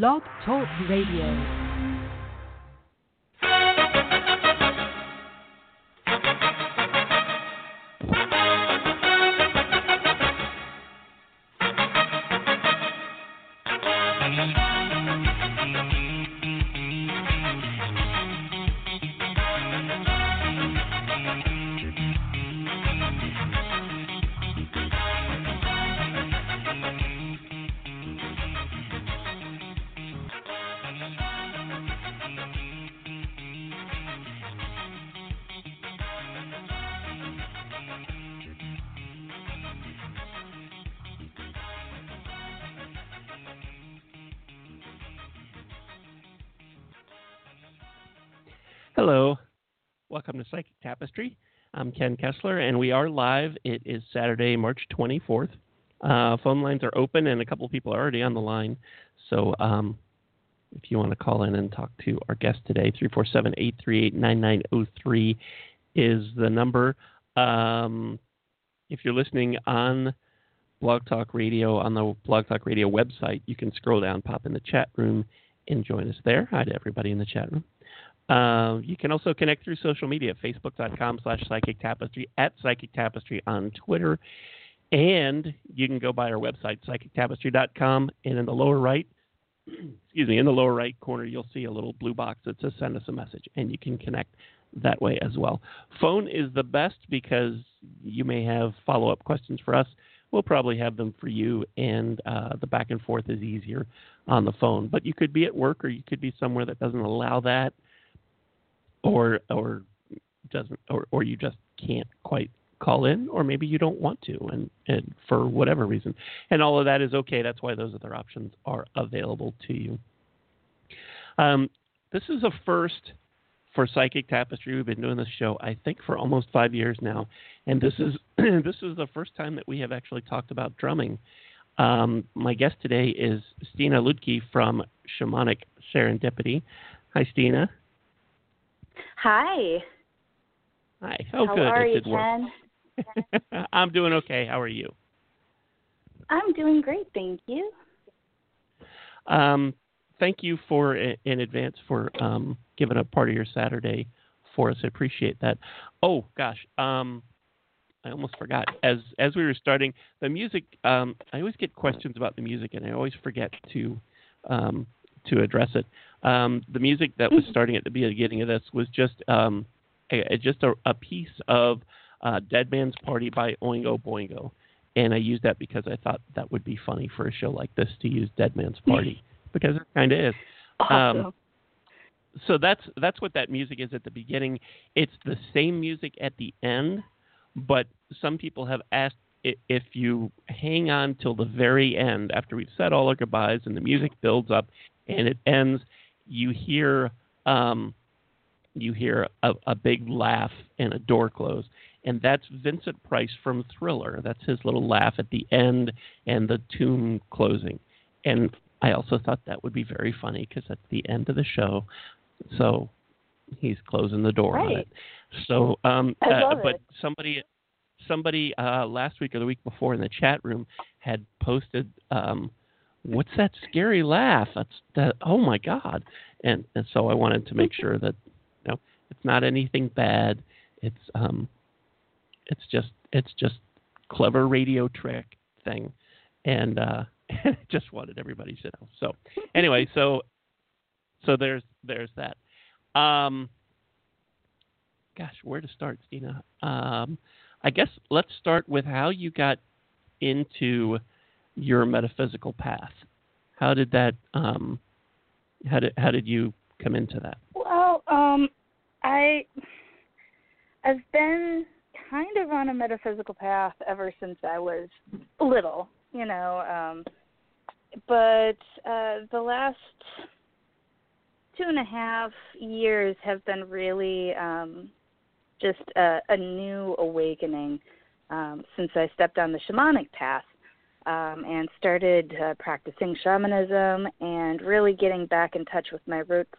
Blog Talk Radio. Ken Kessler, and we are live. It is Saturday, March 24th. Uh, phone lines are open, and a couple of people are already on the line. So um, if you want to call in and talk to our guest today, 347 838 9903 is the number. Um, if you're listening on Blog Talk Radio, on the Blog Talk Radio website, you can scroll down, pop in the chat room, and join us there. Hi to everybody in the chat room. Uh, you can also connect through social media, facebook.com slash psychic tapestry, at psychic tapestry on Twitter. And you can go by our website, psychictapestry.com, and in the lower right, excuse me, in the lower right corner, you'll see a little blue box that says send us a message, and you can connect that way as well. Phone is the best because you may have follow up questions for us. We'll probably have them for you, and uh, the back and forth is easier on the phone. But you could be at work or you could be somewhere that doesn't allow that or or doesn't or, or you just can't quite call in or maybe you don't want to and, and for whatever reason. And all of that is okay. That's why those other options are available to you. Um, this is a first for psychic tapestry. We've been doing this show i think for almost five years now. And this is this is the first time that we have actually talked about drumming. Um, my guest today is Stiina Luedtke from shamanic serendipity. Hi Stiina Hi. Hi. Oh, How good. are it you. Ken? I'm doing okay. How are you? I'm doing great, thank you. Um, thank you for in advance for um, giving up part of your Saturday for us. I appreciate that. Oh gosh, um, I almost forgot. As as we were starting the music, um, I always get questions about the music, and I always forget to um, to address it. Um, the music that was starting at the beginning of this was just um, a, just a, a, piece of uh, Dead Man's Party by Oingo Boingo, and I used that because I thought that would be funny for a show like this to use Dead Man's Party because it kind of is. Awesome. Um, so that's that's what that music is at the beginning. It's the same music at the end, but some people have asked if you hang on till the very end after we've said all our goodbyes and the music builds up and it ends, you hear um, you hear a, a big laugh and a door close. And that's Vincent Price from Thriller. That's his little laugh at the end and the tune closing. And I also thought that would be very funny because that's the end of the show. So he's closing the door right. on it. So, um, uh, but it. somebody, somebody uh, last week or the week before in the chat room had posted um, what's that scary laugh? That's that. Oh my God! And and so I wanted to make sure that you know it's not anything bad. It's um, it's just it's just clever radio trick thing, and uh, just wanted everybody to know. So anyway, so so there's there's that. Um, gosh, where to start, Stiina? Um, I guess let's start with how you got into your metaphysical path. How did that? Um, how did how did you come into that? Well, um, I I've been kind of on a metaphysical path ever since I was little, you know. Um, but uh, the last two and a half years have been really um, just a, a new awakening um, since I stepped on the shamanic path um, and started uh, practicing shamanism and really getting back in touch with my roots.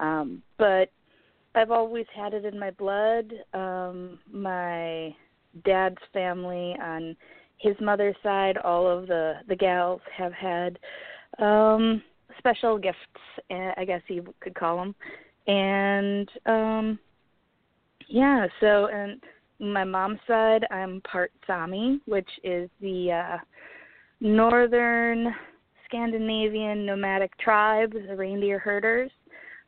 Um, but I've always had it in my blood. Um, my dad's family on his mother's side, all of the the gals have had um, special gifts, uh, I guess you could call them. And um yeah, so and my mom's side, I'm part Sami, which is the uh northern Scandinavian nomadic tribes, the reindeer herders,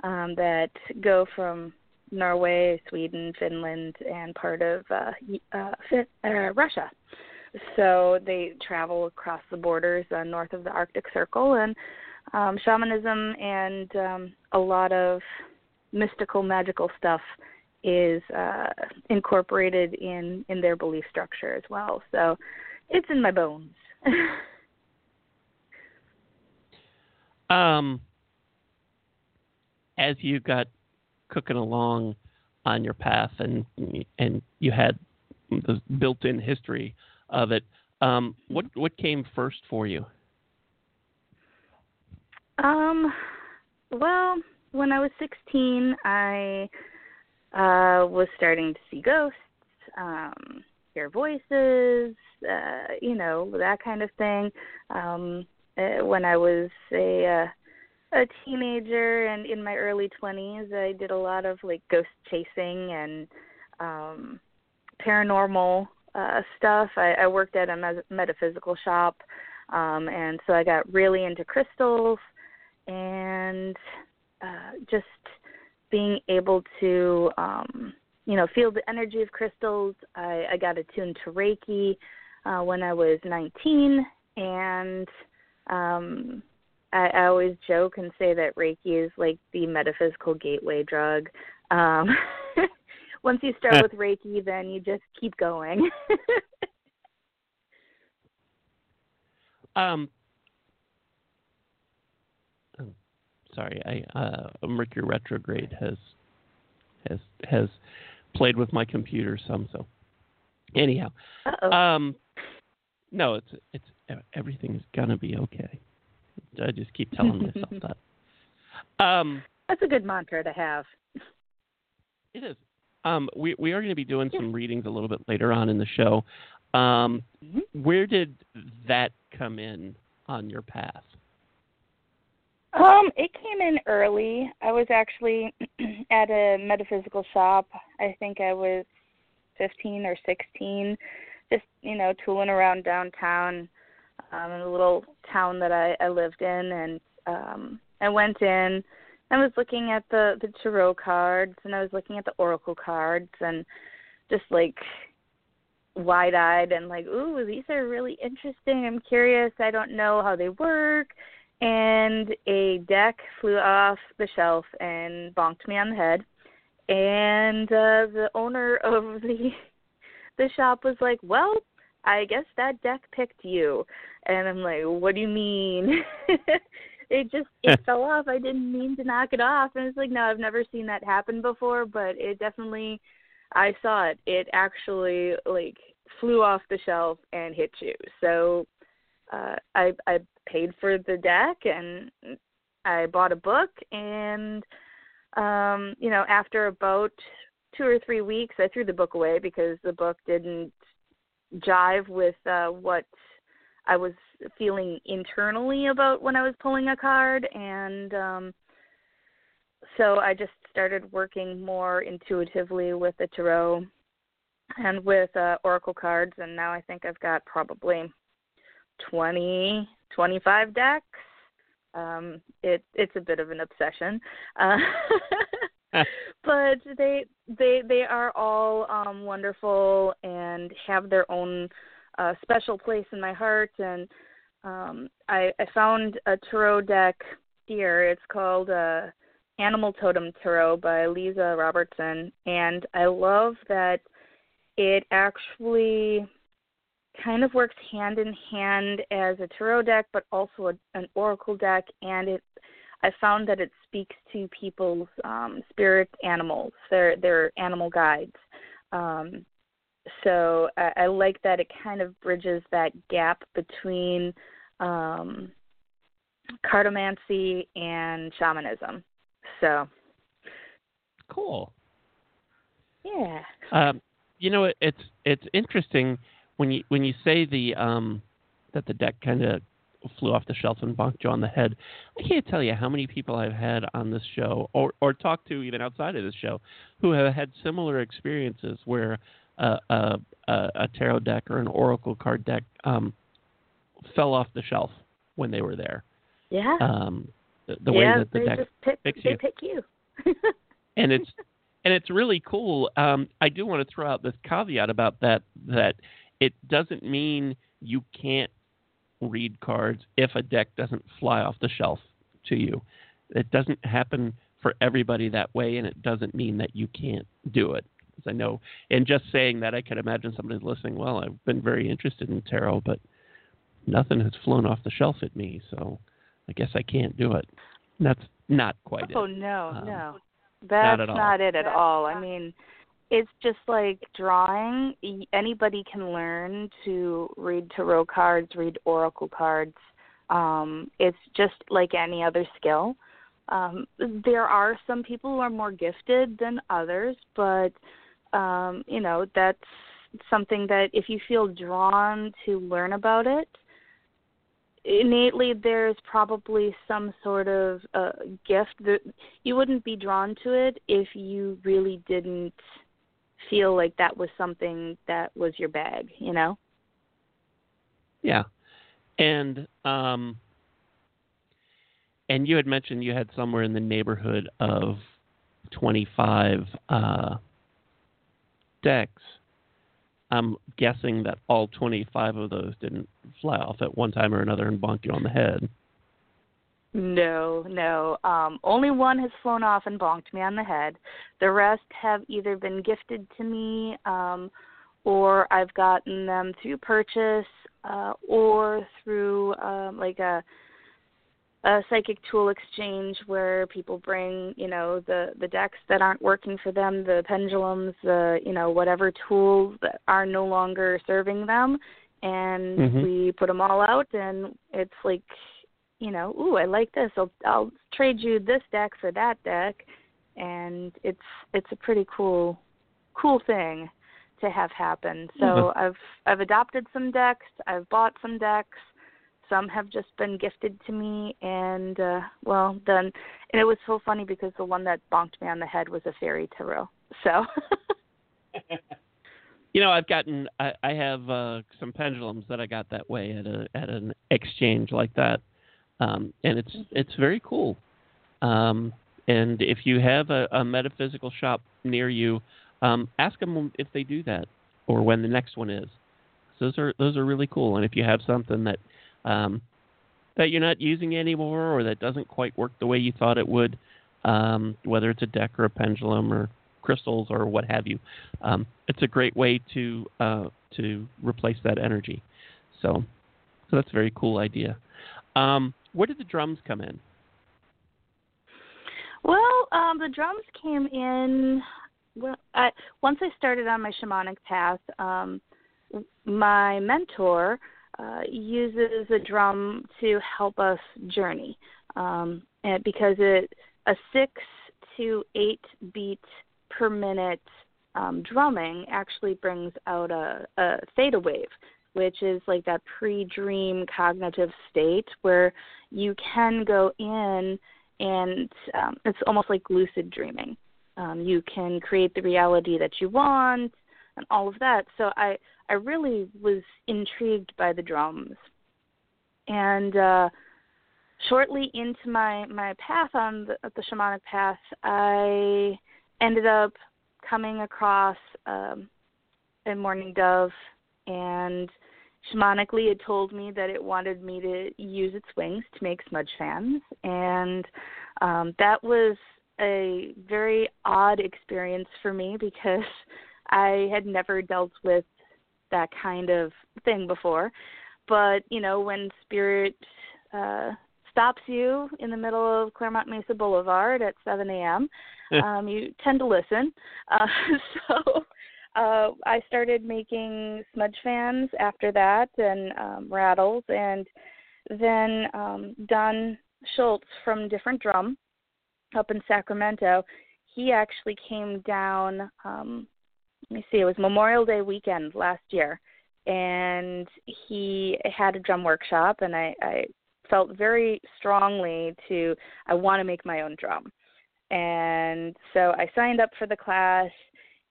um, that go from Norway, Sweden, Finland, and part of uh, uh, uh, Russia. So they travel across the borders uh, north of the Arctic Circle, and um, shamanism and um, a lot of mystical, magical stuff is uh, incorporated in in their belief structure as well. So it's in my bones. um, as you got cooking along on your path and and you had the built-in history of it, um, what what came first for you? Um, well, when I was 16, I uh, was starting to see ghosts, um, hear voices, uh, you know, that kind of thing. Um, uh, when I was a uh, a teenager and in my early 20s, I did a lot of like ghost chasing and um paranormal uh stuff. I, I worked at a metaphysical shop um and so I got really into crystals and uh just being able to um you know feel the energy of crystals. I I got attuned to Reiki uh when I was 19 and um I, I always joke and say that Reiki is like the metaphysical gateway drug. Um once you start with Reiki then you just keep going. um oh, sorry, I uh Mercury retrograde has has has played with my computer some so anyhow. Uh-oh. Um no, it's it's everything's gonna be okay. I just keep telling myself that. Um, That's a good mantra to have. It is. Um, we we are going to be doing some readings a little bit later on in the show. Um, mm-hmm. Where did that come in on your path? Um, it came in early. I was actually at a metaphysical shop. I think I was 15 or 16, just you know tooling around downtown um, in a little town that I, I lived in, and um, I went in. I was looking at the the tarot cards, and I was looking at the oracle cards, and just like wide-eyed and like, ooh, these are really interesting. I'm curious. I don't know how they work. And a deck flew off the shelf and bonked me on the head. And uh, the owner of the the shop was like, "Well, I guess that deck picked you. And I'm like, what do you mean? it just it fell off. I didn't mean to knock it off. And it's like, no, I've never seen that happen before, but it definitely I saw it. It actually like flew off the shelf and hit you. So uh I I paid for the deck and I bought a book and um you know after about two or three weeks I threw the book away because the book didn't jive with uh, what I was feeling internally about when I was pulling a card, and um, so I just started working more intuitively with the tarot and with uh, oracle cards, and now I think I've got probably twenty, twenty-five decks. Um, it it's a bit of an obsession. Uh, but they they they are all um wonderful and have their own uh special place in my heart and um I I found a tarot deck here. It's called uh Animal Totem Tarot by Leeza Robertson and I love that it actually kind of works hand in hand as a tarot deck but also a, an oracle deck and it I found that it speaks to people's um, spirit animals, their their animal guides. Um, so I, I like that it kind of bridges that gap between um, cartomancy and shamanism. So cool. Yeah. Um, you know, it's it's interesting when you when you say the um, that the deck kind of flew off the shelf and bonked you on the head. I can't tell you how many people I've had on this show, or or talked to even outside of this show, who have had similar experiences where a a, a tarot deck or an oracle card deck um, fell off the shelf when they were there. Yeah. Um, the, the yeah, way that the deck pick, picks they you. pick you. and it's and it's really cool. Um, I do want to throw out this caveat about that that it doesn't mean you can't read cards if a deck doesn't fly off the shelf to you. It doesn't happen for everybody that way, and it doesn't mean that you can't do it. As I know, and just saying that, I can imagine somebody's listening. Well, I've been very interested in tarot, but nothing has flown off the shelf at me, so I guess I can't do it. And that's not quite oh it. no, Um, no, not that's at not it at all. I mean, it's just like drawing. Anybody can learn to read tarot cards, read oracle cards. Um, it's just like any other skill. Um, there are some people who are more gifted than others, but um, you know that's something that if you feel drawn to learn about it, innately there's probably some sort of uh, gift that you wouldn't be drawn to it if you really didn't feel like that was something that was your bag, you know? Yeah, and um, and you had mentioned you had somewhere in the neighborhood of twenty-five uh, decks. I'm guessing that all twenty-five of those didn't fly off at one time or another and bonk you on the head. No, no. Um, only one has flown off and bonked me on the head. The rest have either been gifted to me, um, or I've gotten them through purchase, uh, or through um, like a a psychic tool exchange where people bring, you know, the the decks that aren't working for them, the pendulums, the you know whatever tools that are no longer serving them, and Mhm. we put them all out, and it's like you know, ooh, I like this. I'll I'll trade you this deck for that deck, and it's it's a pretty cool cool thing to have happen. So Mhm. I've I've adopted some decks. I've bought some decks. Some have just been gifted to me, and uh well, then and it was so funny because the one that bonked me on the head was a fairy tarot. So You know, I've gotten I, I have uh, some pendulums that I got that way at a at an exchange like that, um, and it's it's very cool. Um, and if you have a, a metaphysical shop near you, um, ask them if they do that or when the next one is. Those are those are really cool. And if you have something that um, that you're not using anymore or that doesn't quite work the way you thought it would, um, whether it's a deck or a pendulum or crystals or what have you, um, it's a great way to uh, to replace that energy. So, so that's a very cool idea. Um, where did the drums come in? Well, um, the drums came in. Well, I, once I started on my shamanic path, um, my mentor uh, uses a drum to help us journey, um, and because it a six to eight beat per minute um, drumming actually brings out a, a theta wave, which is like that pre-dream cognitive state where you can go in and um, it's almost like lucid dreaming. Um, you can create the reality that you want and all of that. So I I really was intrigued by the drums, and uh, shortly into my my path on the, the shamanic path, I ended up coming across um, a mourning dove, and shamanically it told me that it wanted me to use its wings to make smudge fans, and um, that was a very odd experience for me because I had never dealt with that kind of thing before. But you know, when spirit uh, stops you in the middle of Claremont Mesa Boulevard at 7 a.m., um, you tend to listen. Uh, so uh, I started making smudge fans after that and um, rattles, and then um, Don Schultz from Different Drum up in Sacramento, he actually came down. Um, let me see, it was Memorial Day weekend last year, and he had a drum workshop, and I, I felt very strongly to I want to make my own drum. And so I signed up for the class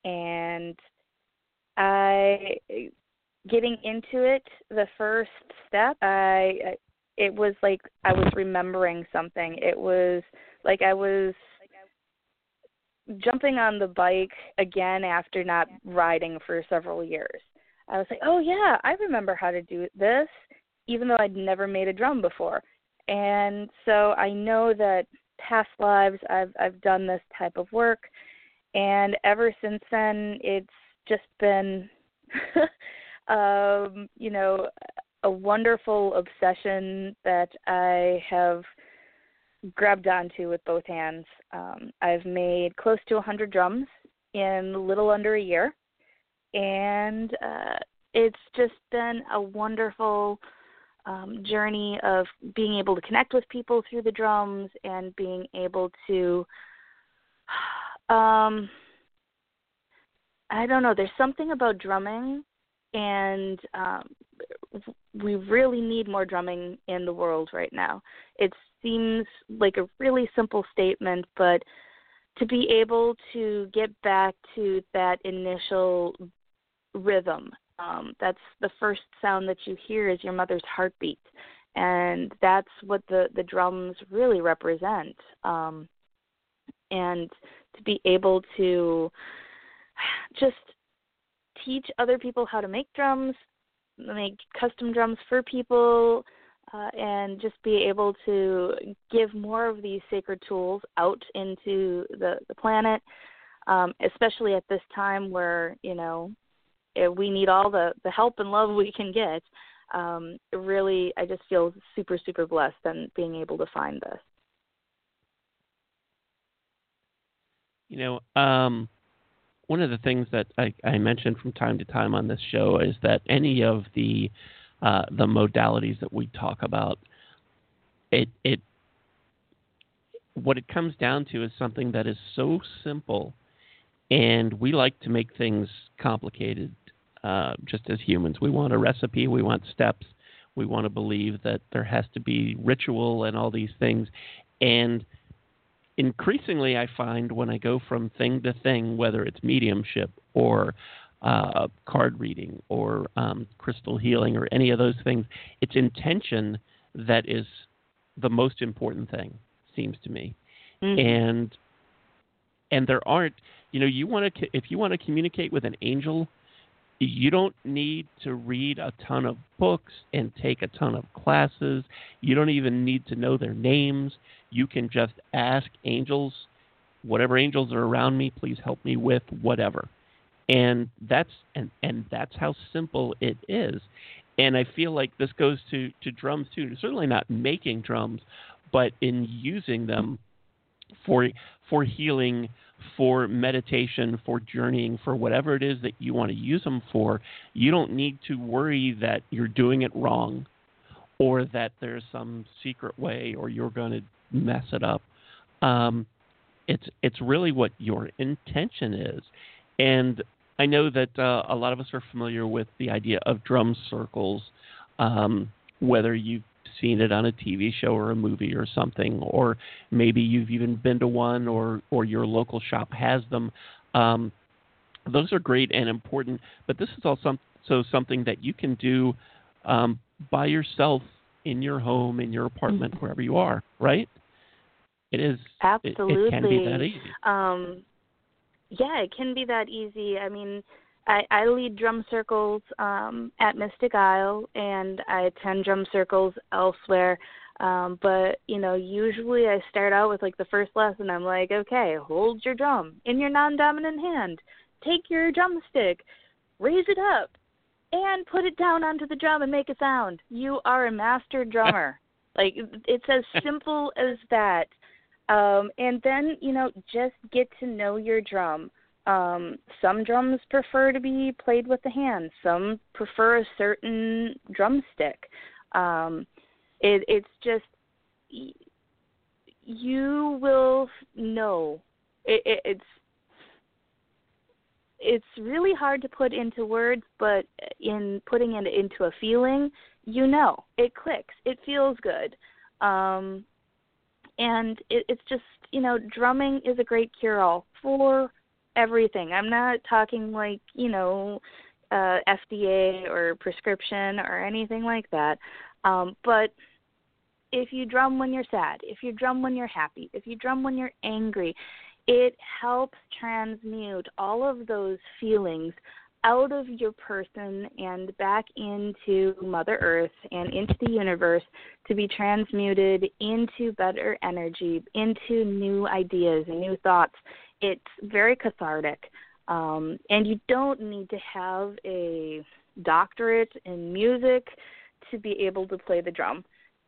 and I getting into it the first step I it was like I was remembering something. It was like I was jumping on the bike again after not riding for several years. I was like, "Oh yeah, I remember how to do this." even though I'd never made a drum before. And so I know that past lives I've I've done this type of work and ever since then it's just been um you know a wonderful obsession that I have grabbed onto with both hands. Um, I've made close to a 100 drums in a little under a year, and uh, it's just been a wonderful um, journey of being able to connect with people through the drums and being able to um I don't know, there's something about drumming and um we really need more drumming in the world right now. It seems like a really simple statement, but to be able to get back to that initial rhythm um, that's the first sound that you hear is your mother's heartbeat, and that's what the the drums really represent. Um, and to be able to just teach other people how to make drums, make custom drums for people, uh, and just be able to give more of these sacred tools out into the the planet, um, especially at this time where you know we need all the the help and love we can get. Um, really, I just feel super super blessed and being able to find this. You know, um, one of the things that I, I mentioned from time to time on this show is that any of the uh, the modalities that we talk about, it it what it comes down to is something that is so simple, and we like to make things complicated uh, just as humans. We want a recipe, we want steps, we want to believe that there has to be ritual and all these things. And increasingly, I find when I go from thing to thing, whether it's mediumship or uh, card reading or um, crystal healing or any of those things, it's intention that is the most important thing, seems to me. Mm-hmm. And and there aren't, you know, you want to if you want to communicate with an angel, you don't need to read a ton of books and take a ton of classes. You don't even need to know their names. You can just ask angels, whatever angels are around me, please help me with whatever. And that's and and that's how simple it is. And I feel like this goes to to drums too. Certainly not making drums, but in using them for for healing for meditation, for journeying, for whatever it is that you want to use them for, you don't need to worry that you're doing it wrong or that there's some secret way or you're going to mess it up. Um, it's it's really what your intention is, and I know that uh, a lot of us are familiar with the idea of drum circles. Um, whether you've seen it on a TV show or a movie or something, or maybe you've even been to one, or or your local shop has them. Um, those are great and important, but this is also something that you can do um, by yourself in your home, in your apartment, mm-hmm. wherever you are. Right? It is absolutely. It, it can be that easy. Um, yeah, it can be that easy. I mean, I, I lead drum circles um, at Mystic Isle, and I attend drum circles elsewhere. Um, but you know, usually I start out with like the first lesson. I'm like, okay, hold your drum in your non-dominant hand. Take your drumstick, raise it up, and put it down onto the drum and make a sound. You are a master drummer. like it's as simple as that. Um, and then you know, just get to know your drum. Um, some drums prefer to be played with the hand. Some prefer a certain drumstick. Um, it, it's just you will know. It, it, it's it's really hard to put into words, but in putting it into a feeling, you know, it clicks. It feels good. Um and it, it's just, you know, drumming is a great cure all for everything. I'm not talking like, you know, uh FDA or prescription or anything like that. Um but if you drum when you're sad, if you drum when you're happy, if you drum when you're angry, it helps transmute all of those feelings out of your person and back into Mother Earth and into the universe to be transmuted into better energy, into new ideas and new thoughts. It's very cathartic. Um, and you don't need to have a doctorate in music to be able to play the drum.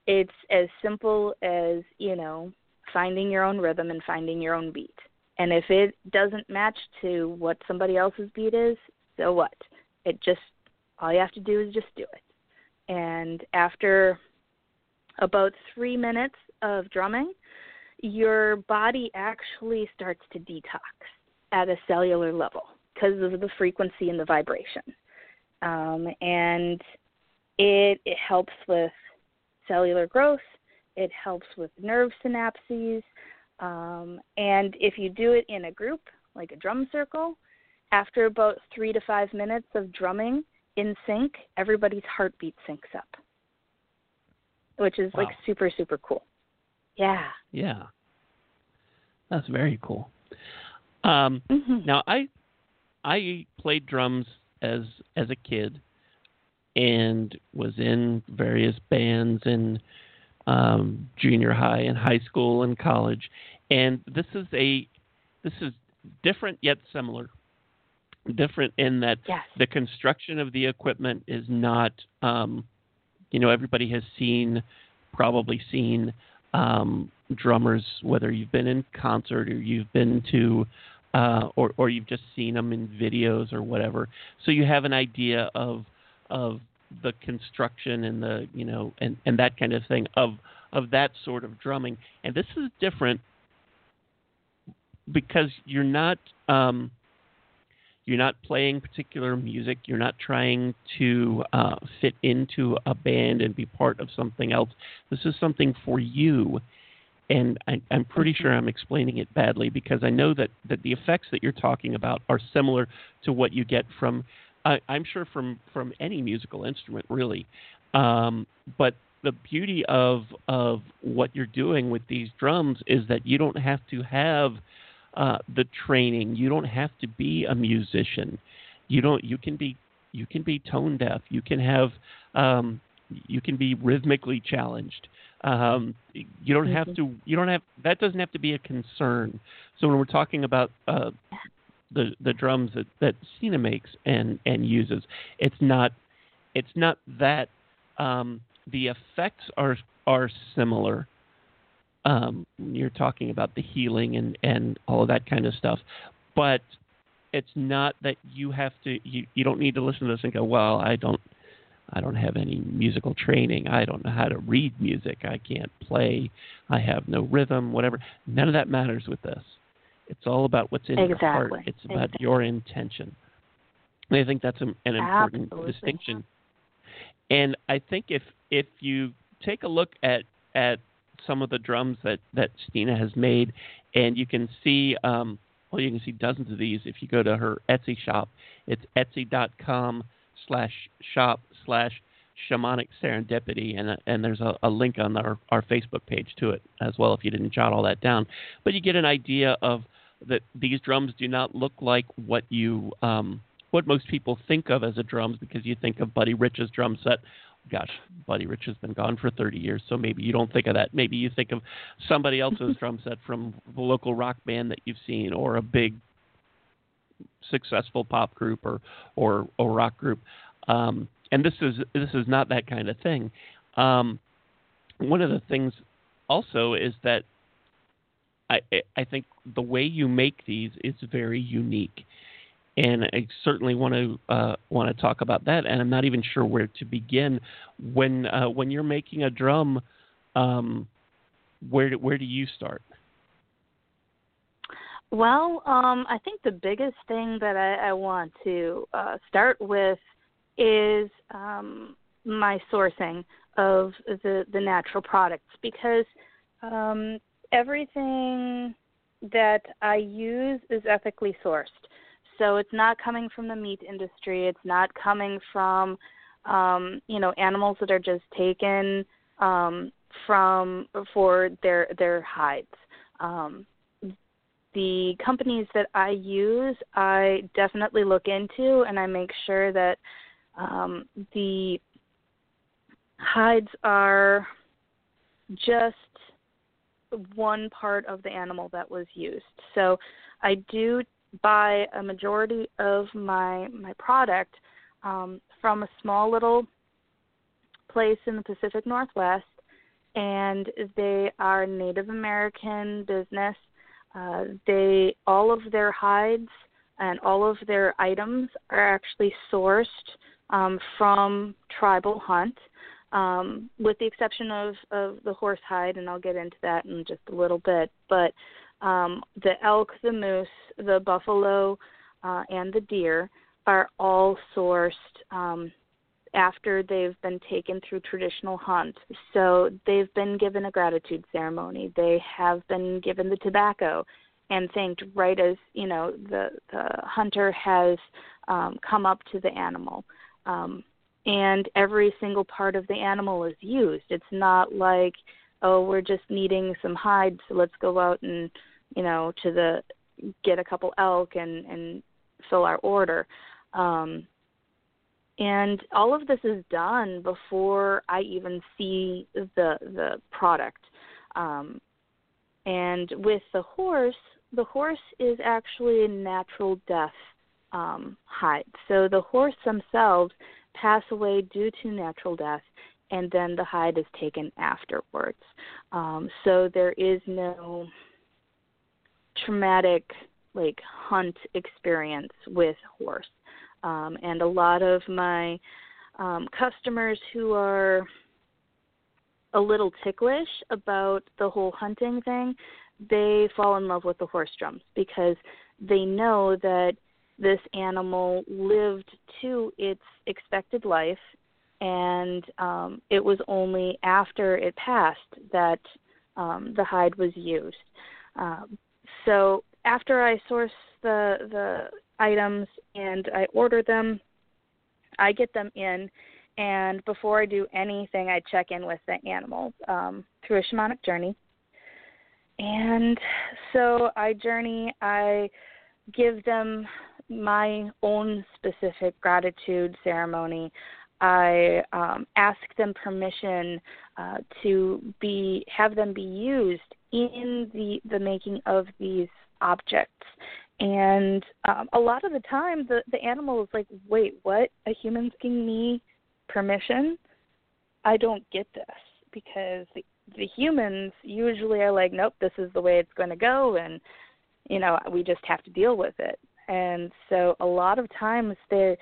It's as simple as, you know, finding your own rhythm and finding your own beat. And if it doesn't match to what somebody else's beat is, so what? It just all you have to do is just do it. And after about 3 minutes of drumming, your body actually starts to detox at a cellular level because of the frequency and the vibration. Um, and it, it helps with cellular growth, it helps with nerve synapses, um, and if you do it in a group, like a drum circle, after about three to five minutes of drumming in sync, everybody's heartbeat syncs up, which is wow. like super, super cool. Yeah. Yeah. That's very cool. Um, mm-hmm. Now, I I played drums as as a kid, and was in various bands in um, junior high and high school and college. And this is a this is different yet similar. Different in that yes. the construction of the equipment is not, um, you know, everybody has seen, probably seen um, drummers, whether you've been in concert or you've been to, uh, or or you've just seen them in videos or whatever. So you have an idea of of the construction and the you know and and that kind of thing of of that sort of drumming and this is different because you're not um, you're not playing particular music. You're not trying to uh, fit into a band and be part of something else. This is something for you. And I, am pretty sure I'm explaining it badly because I know that, that the effects that you're talking about are similar to what you get from I, I'm sure from from any musical instrument really. Um, but the beauty of of what you're doing with these drums is that you don't have to have uh, the training. You don't have to be a musician. You don't. You can be you can be tone deaf. You can have um, you can be rhythmically challenged. Um, you don't have mm-hmm. to. You don't have. That doesn't have to be a concern. So when we're talking about uh, the the drums that that Stiina makes and and uses. It's not it's not that um, the effects are are similar. Um, you're talking about the healing and and all of that kind of stuff, but it's not that you have to you, you don't need to listen to this and go well I don't I don't have any musical training. I don't know how to read music. I can't play. I have no rhythm, whatever. None of that matters with this. It's all about what's in exactly. your heart. It's about exactly. your intention. And I think that's an, an important Absolutely. distinction. And I think if if you take a look at at some of the drums that that Stiina has made, and you can see um, well, you can see dozens of these if you go to her Etsy shop. It's etsy.com slash shop slash shamanic serendipity and and there's a, a link on our, our Facebook page to it as well if you didn't jot all that down. But you get an idea of that these drums do not look like what you um, what most people think of as a drums because you think of Buddy Rich's drum set. Gosh, Buddy Rich has been gone for 30 years, so maybe you don't think of that. Maybe you think of somebody else's drum set from the local rock band that you've seen, or a big successful pop group or or, or rock group. Um, and this is this is not that kind of thing. Um, one of the things also is that I, I think the way you make these is very unique, and I certainly want to uh, want to talk about that. And I'm not even sure where to begin. When uh, when you're making a drum, um, where do, where do you start? Well, um, I think the biggest thing that I, I want to uh, start with is um, my sourcing of the the natural products because um, everything that I use is ethically sourced. So it's not coming from the meat industry. It's not coming from um, you know animals that are just taken um, from for their their hides. Um, the companies that I use, I definitely look into, and I make sure that um, the hides are just one part of the animal that was used. So I do buy a majority of my my product um, from a small little place in the Pacific Northwest, and they are Native American business. Uh, they all of their hides and all of their items are actually sourced um, from tribal hunt, um, with the exception of, of the horse hide, and I'll get into that in just a little bit. But um, the elk, the moose, the buffalo, uh, and the deer are all sourced um, after they've been taken through traditional hunt. So they've been given a gratitude ceremony. They have been given the tobacco and thanked right as you know the the hunter has um, come up to the animal. Um, and every single part of the animal is used. It's not like, oh, we're just needing some hides, so let's go out and, you know, to the get a couple elk and and fill our order. Um, and all of this is done before I even see the the product. Um, and with the horse, the horse is actually a natural death um, hide. So the horse themselves pass away due to natural death, and then the hide is taken afterwards. Um, so there is no traumatic like hunt experience with horse. Um, and a lot of my um, customers who are a little ticklish about the whole hunting thing, they fall in love with the horse drums because they know that this animal lived to its expected life, and um, it was only after it passed that um, the hide was used. Um, so after I source the the items and I order them, I get them in, and before I do anything, I check in with the animal um, through a shamanic journey. And so I journey. I give them my own specific gratitude ceremony. I um, ask them permission uh, to be have them be used in the the making of these objects. And um, a lot of the time, the the animal is like, "Wait, what? A human's giving me permission? I don't get this." Because the the humans usually are like, "Nope, this is the way it's going to go," and you know, we just have to deal with it and so a lot of times they're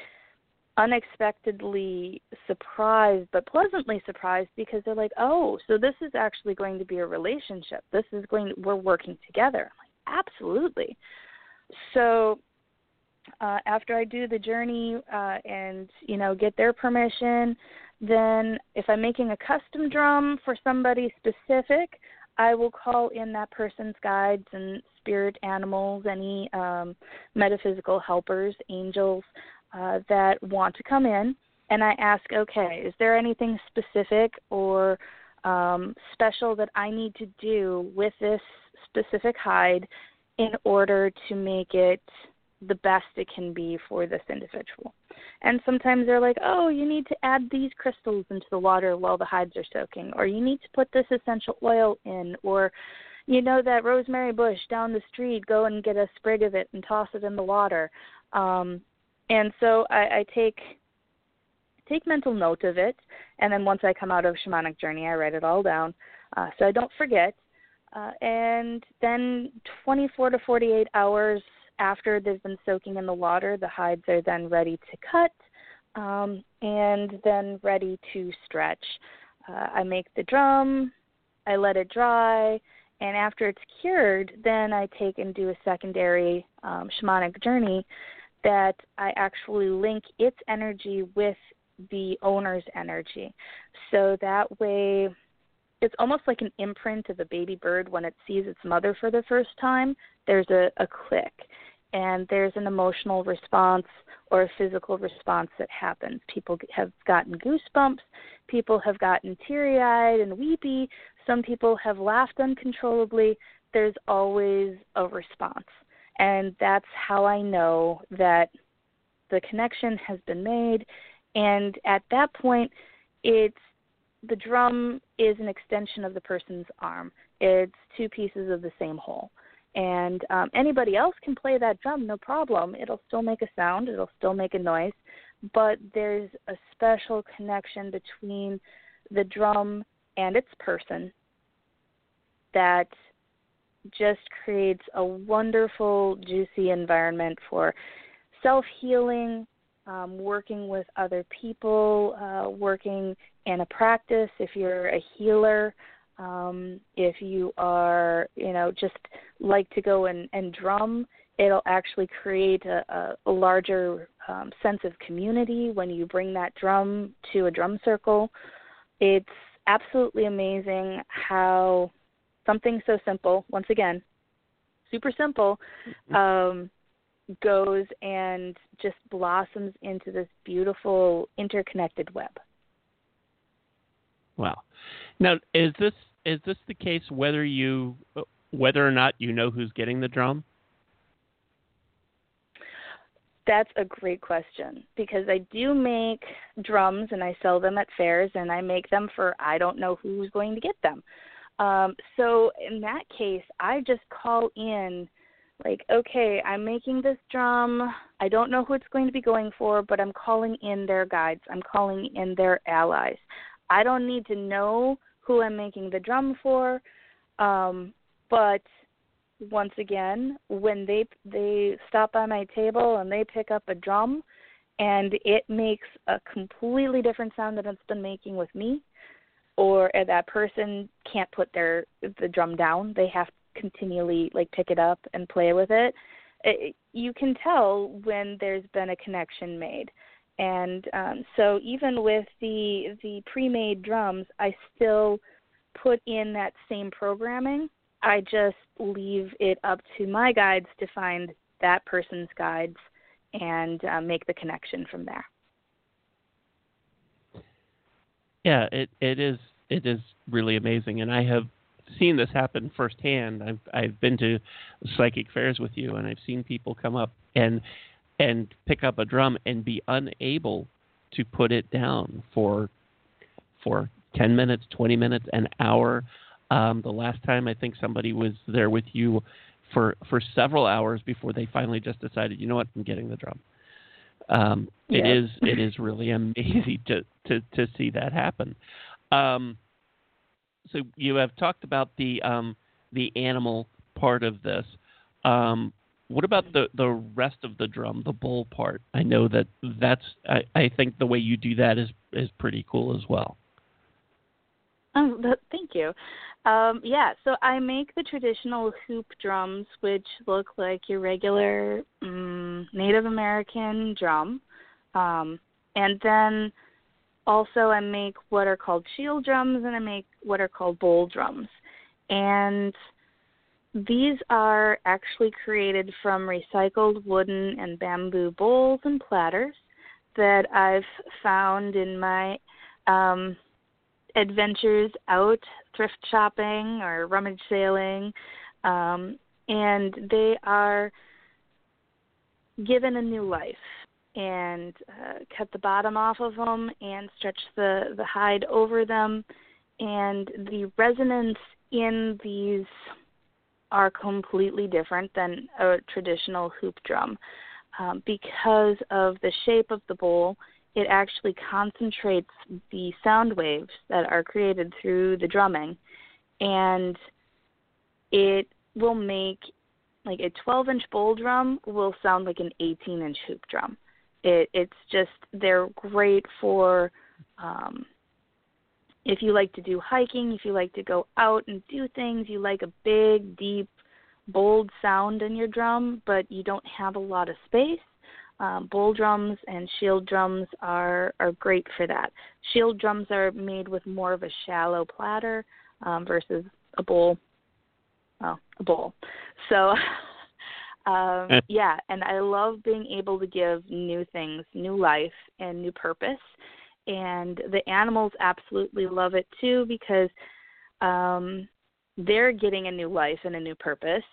unexpectedly surprised but pleasantly surprised because they're like oh so this is actually going to be a relationship. This is going to, we're working together. I'm like absolutely. So uh, after I do the journey uh, and you know get their permission, then if I'm making a custom drum for somebody specific, I will call in that person's guides and spirit animals, any um, metaphysical helpers, angels uh, that want to come in, and I ask, okay, is there anything specific or um, special that I need to do with this specific hide in order to make it the best it can be for this individual? And sometimes they're like, oh, you need to add these crystals into the water while the hides are soaking, or you need to put this essential oil in, or you know that rosemary bush down the street, go and get a sprig of it and toss it in the water. Um, and so I, I take take mental note of it, and then once I come out of shamanic journey, I write it all down uh, so I don't forget. Uh, and then 24 to 48 hours after they've been soaking in the water, the hides are then ready to cut um, and then ready to stretch. Uh, I make the drum, I let it dry, And after it's cured, then I take and do a secondary um, shamanic journey that I actually link its energy with the owner's energy. So that way, it's almost like an imprint of a baby bird when it sees its mother for the first time. There's a, a click, and there's an emotional response or a physical response that happens. People have gotten goosebumps, people have gotten teary eyed and weepy, some people have laughed uncontrollably. There's always a response. And that's how I know that the connection has been made. And at that point, it's the drum is an extension of the person's arm. It's two pieces of the same whole. And um, anybody else can play that drum, no problem. It'll still make a sound, it'll still make a noise, but there's a special connection between the drum and its person that just creates a wonderful, juicy environment for self healing, um, working with other people, uh, working in a practice if you're a healer. Um, if you are, you know, just like to go and, and drum, it'll actually create a, a, a larger um, sense of community when you bring that drum to a drum circle. It's absolutely amazing how something so simple, once again, super simple, mm-hmm. um, goes and just blossoms into this beautiful interconnected web. Wow. Now, is this is this the case whether you whether or not you know who's getting the drum? That's a great question because I do make drums and I sell them at fairs and I make them for I don't know who's going to get them. Um, so in that case, I just call in like, okay, I'm making this drum. I don't know who it's going to be going for, but I'm calling in their guides. I'm calling in their allies. I don't need to know who I'm making the drum for, um, but once again, when they they stop by my table and they pick up a drum, and it makes a completely different sound than it's been making with me, or that person can't put their the drum down they have to continually like pick it up and play with it, it you can tell when there's been a connection made. And um, so even with the the pre-made drums i still put in that same programming. I just leave it up to my guides to find that person's guides and uh, make the connection from there yeah, it it is it is really amazing, and I have seen this happen firsthand. I've I've been to psychic fairs with you, and I've seen people come up and and pick up a drum and be unable to put it down for for 10 minutes, 20 minutes, an hour. Um, the last time I think somebody was there with you for for several hours before they finally just decided, you know what, I'm getting the drum. Um, It is it is really amazing to, to, to see that happen. Um, so you have talked about the um, the animal part of this. Um, what about the the rest of the drum, the bull part? I know that that's I, I think the way you do that is is pretty cool as well. Oh, thank you. Um, yeah, so I make the traditional hoop drums, which look like your regular um, Native American drum, um, and then also I make what are called shield drums, and I make what are called bowl drums, and these are actually created from recycled wooden and bamboo bowls and platters that I've found in my um, adventures out thrift shopping or rummage sailing, um, and they are given a new life and uh, cut the bottom off of them and stretch the the hide over them, and the resonance in these are completely different than a traditional hoop drum um, because of the shape of the bowl it actually concentrates the sound waves that are created through the drumming and it will make like a 12 inch bowl drum will sound like an 18 inch hoop drum it it's just they're great for um if you like to do hiking, if you like to go out and do things, you like a big, deep, bold sound in your drum, but you don't have a lot of space. Um, bowl drums and shield drums are are great for that. Shield drums are made with more of a shallow platter um, versus a bowl. Well, a bowl. So, um, yeah, and I love being able to give new things, new life, and new purpose and the animals absolutely love it too because um they're getting a new life and a new purpose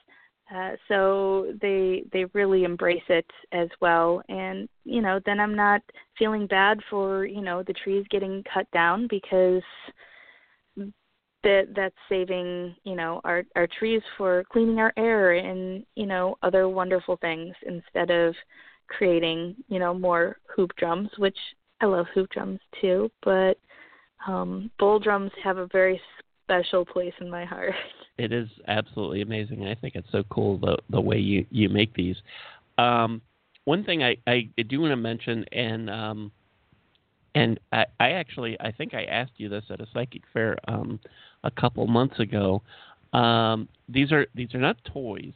uh, so they they really embrace it as well. And you know then i'm not feeling bad for you know the trees getting cut down because that that's saving you know our our trees for cleaning our air and you know other wonderful things instead of creating you know more hoop drums which I love hoop drums too, but um, bowl drums have a very special place in my heart. It is absolutely amazing. I think it's so cool the the way you you make these. Um, one thing I, I do want to mention, and um, and I, I actually I think I asked you this at a psychic fair um, a couple months ago. Um, these are these are not toys,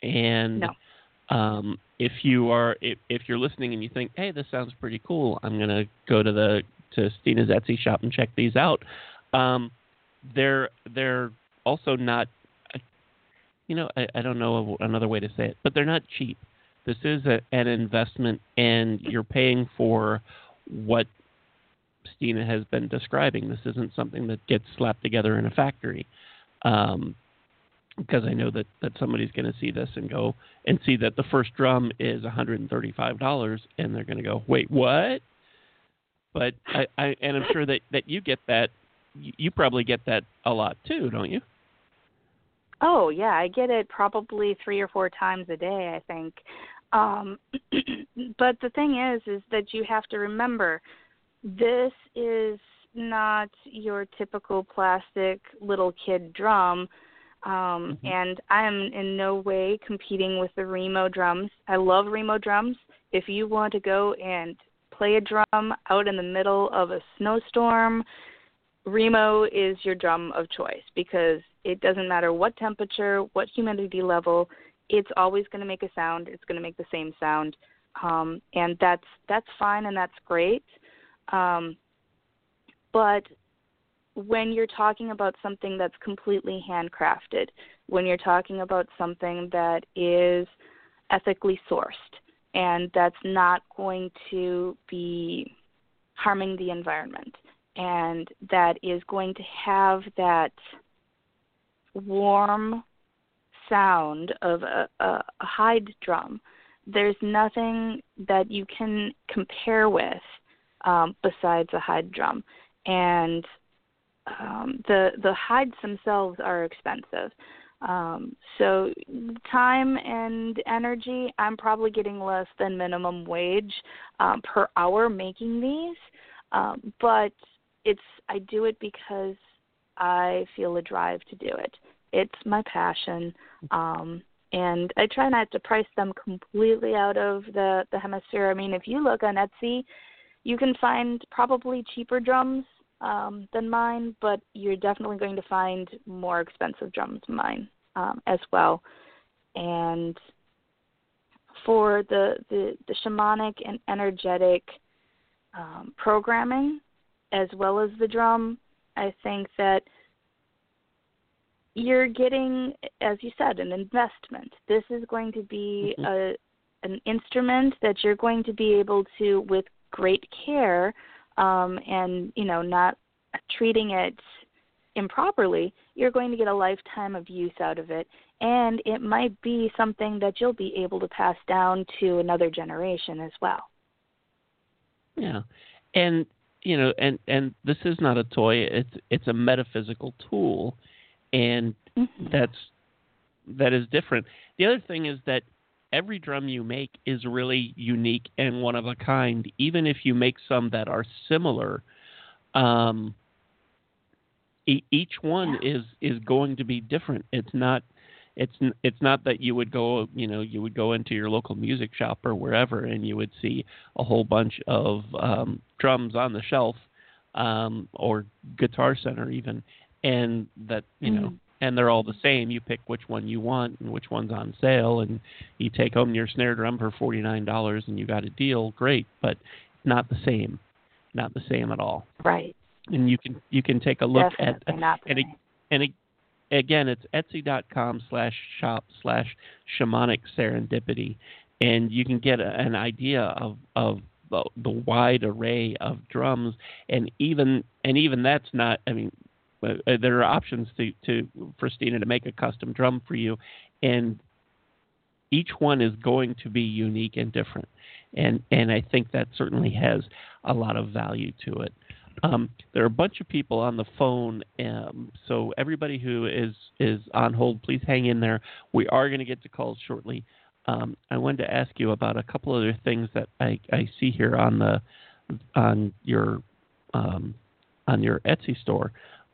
and no. Um, if you are if, if you're listening and you think, hey, this sounds pretty cool, I'm gonna go to the to Stiina's Etsy shop and check these out. Um, they're they're also not, you know, I, I don't know another way to say it, but they're not cheap. This is a, an investment, and you're paying for what Stiina has been describing. This isn't something that gets slapped together in a factory. Um, because I know that that somebody's going to see this and go and see that the first drum is $135 and they're going to go, "Wait, what?" But I, I and I'm sure that that you get that you probably get that a lot too, don't you? Oh, yeah, I get it probably 3 or 4 times a day, I think. Um but the thing is is that you have to remember this is not your typical plastic little kid drum um, mm-hmm. And I am in no way competing with the Remo drums. I love Remo drums. If you want to go and play a drum out in the middle of a snowstorm, Remo is your drum of choice because it doesn't matter what temperature, what humidity level, it's always going to make a sound. It's going to make the same sound, um, and that's that's fine and that's great. Um, but when you're talking about something that's completely handcrafted, when you're talking about something that is ethically sourced and that's not going to be harming the environment and that is going to have that warm sound of a, a, a hide drum, there's nothing that you can compare with um, besides a hide drum. And um, the the hides themselves are expensive. Um, so time and energy, I'm probably getting less than minimum wage um, per hour making these, um, but it's I do it because I feel a drive to do it. It's my passion, um, and I try not to price them completely out of the the hemisphere. I mean, if you look on Etsy, you can find probably cheaper drums um, than mine, but you're definitely going to find more expensive drums than mine um, as well. And for the, the, the shamanic and energetic um, programming, as well as the drum, I think that you're getting, as you said, an investment. This is going to be mm-hmm. a an instrument that you're going to be able to, with great care, um, and you know not treating it improperly, you're going to get a lifetime of use out of it, and it might be something that you'll be able to pass down to another generation as well. Yeah, and you know, and and this is not a toy; it's it's a metaphysical tool, and mm-hmm. that's that is different. The other thing is that every drum you make is really unique and one of a kind, even if you make some that are similar. Um, e- each one is is going to be different. It's not it's it's not that you would go you know you would go into your local music shop or wherever and you would see a whole bunch of um, drums on the shelf um, or Guitar Center even, and that you know, Mhm. and they're all the same. You pick which one you want and which one's on sale, and you take home your snare drum for forty nine dollars, and you got a deal. Great, but not the same, not the same at all. Right. And you can you can take a look Definitely at and it, same. and it, again, it's etsy.com slash shop slash shamanic serendipity, and you can get a, an idea of of the, the wide array of drums, and even and even that's not. I mean, uh, uh, there are options to to for Stiina to make a custom drum for you, and each one is going to be unique and different, and and I think that certainly has a lot of value to it. Um, there are a bunch of people on the phone, um, so everybody who is is on hold, please hang in there. We are going to get to calls shortly. Um, I wanted to ask you about a couple other things that I, I see here on the on your um, on your Etsy store.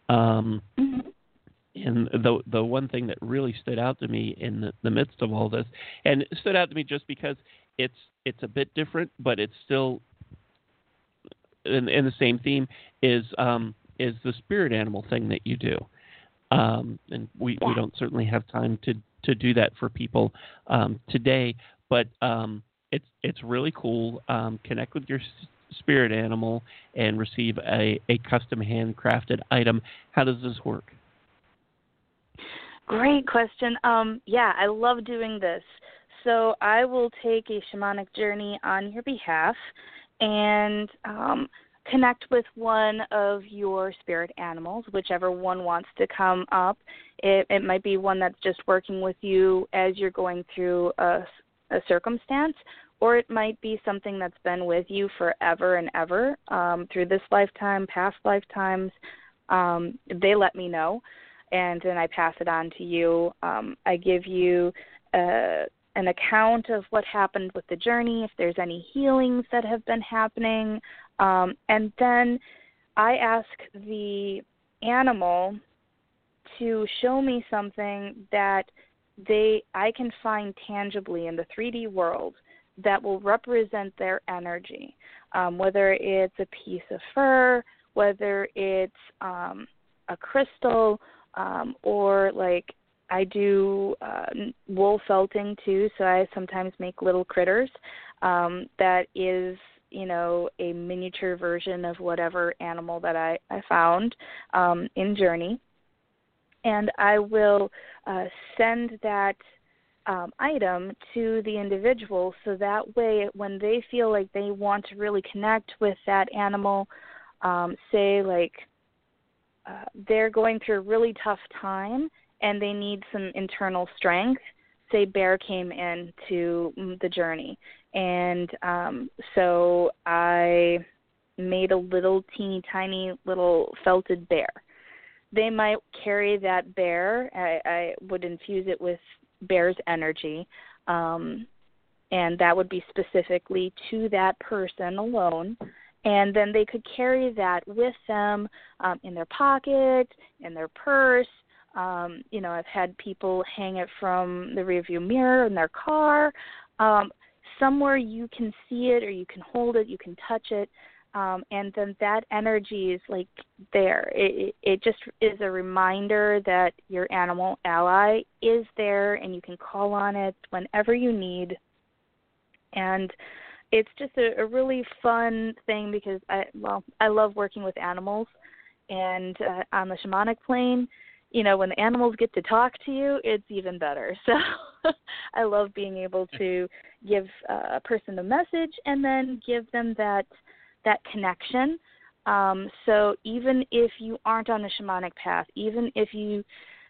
Um, Mhm. and the the one thing that really stood out to me in the, the midst of all this, and it stood out to me just because it's it's a bit different, but it's still in, in the same theme is um, is the spirit animal thing that you do, um, and we, we don't certainly have time to to do that for people um, today, but um, it's it's really cool. Um, connect with your spirit animal and receive a, a custom handcrafted item. How does this work? Great question. Um, yeah, I love doing this. So I will take a shamanic journey on your behalf and um, connect with one of your spirit animals, whichever one wants to come up. It, it might be one that's just working with you as you're going through a, a circumstance, or it might be something that's been with you forever and ever um, through this lifetime, past lifetimes. Um, they let me know and then I pass it on to you. Um, I give you uh, an account of what happened with the journey, if there's any healings that have been happening, um, and then I ask the animal to show me something that they I can find tangibly in the 3D world that will represent their energy, um, whether it's a piece of fur, whether it's um, a crystal, um, or like I do uh, wool felting too, so I sometimes make little critters. Um, that is, you know, a miniature version of whatever animal that I, I found um, in Journey. And I will uh, send that um, item to the individual so that way when they feel like they want to really connect with that animal, um, say like uh, they're going through a really tough time and they need some internal strength. Say Bear came in to mm, the journey, and um, so I made a little teeny tiny little felted bear. They might carry that bear. I, I would infuse it with bear's energy, um, and that would be specifically to that person alone and then they could carry that with them um, in their pocket, in their purse. Um, you know, I've had people hang it from the rearview mirror in their car, um, somewhere you can see it or you can hold it, you can touch it, um, and then that energy is like there. It, it just is a reminder that your animal ally is there, and you can call on it whenever you need. And it's just a, a really fun thing because I well I love working with animals, and uh, on the shamanic plane, you know when the animals get to talk to you, it's even better. So I love being able to give uh, a person a message and then give them that that connection. Um, so even if you aren't on the shamanic path, even if you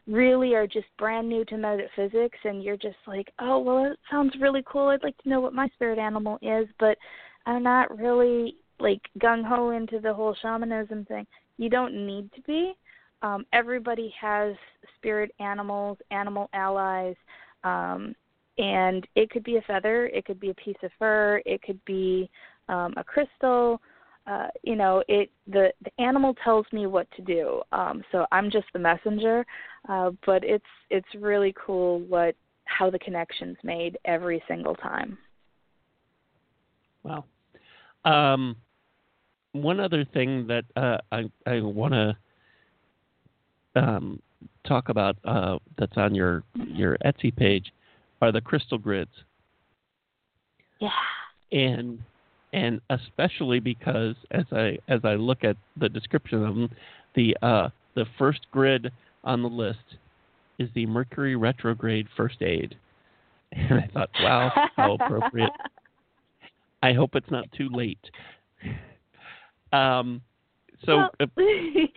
really are just brand new to metaphysics and you're just like, oh, well, it sounds really cool. I'd like to know what my spirit animal is, but I'm not really like gung ho into the whole shamanism thing. You don't need to be. Um, everybody has spirit animals, animal allies, um, and it could be a feather, it could be a piece of fur, it could be um, a crystal. Uh, you know, it the the animal tells me what to do. Um, so I'm just the messenger. Uh, but it's it's really cool what how the connection's made every single time. Wow. Um, one other thing that uh, I I want to um, talk about uh, that's on your your Etsy page are the crystal grids. Yeah. And and especially because as I as I look at the description of them, the uh, the first grid on the list is the Mercury retrograde first aid. And I thought, wow, how appropriate. I hope it's not too late. Um, so Well,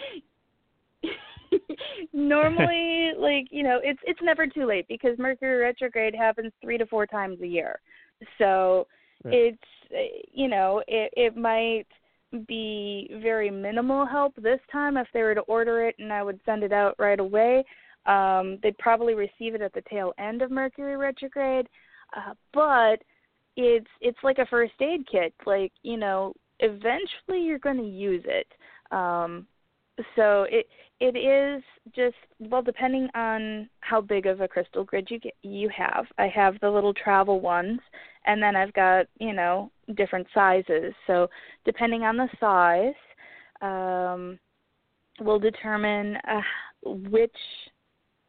normally like you know it's it's never too late because mercury retrograde happens three to four times a year. So Right. it's you know it it might be very minimal help this time if they were to order it and i would send it out right away. Um they'd probably receive it at the tail end of mercury retrograde. Uh, but it's it's like a first aid kit. Like you know eventually you're going to use it. Um so it it is just well depending on how big of a crystal grid you get you have i have the little travel ones and then i've got you know different sizes. So depending on the size um will determine uh, which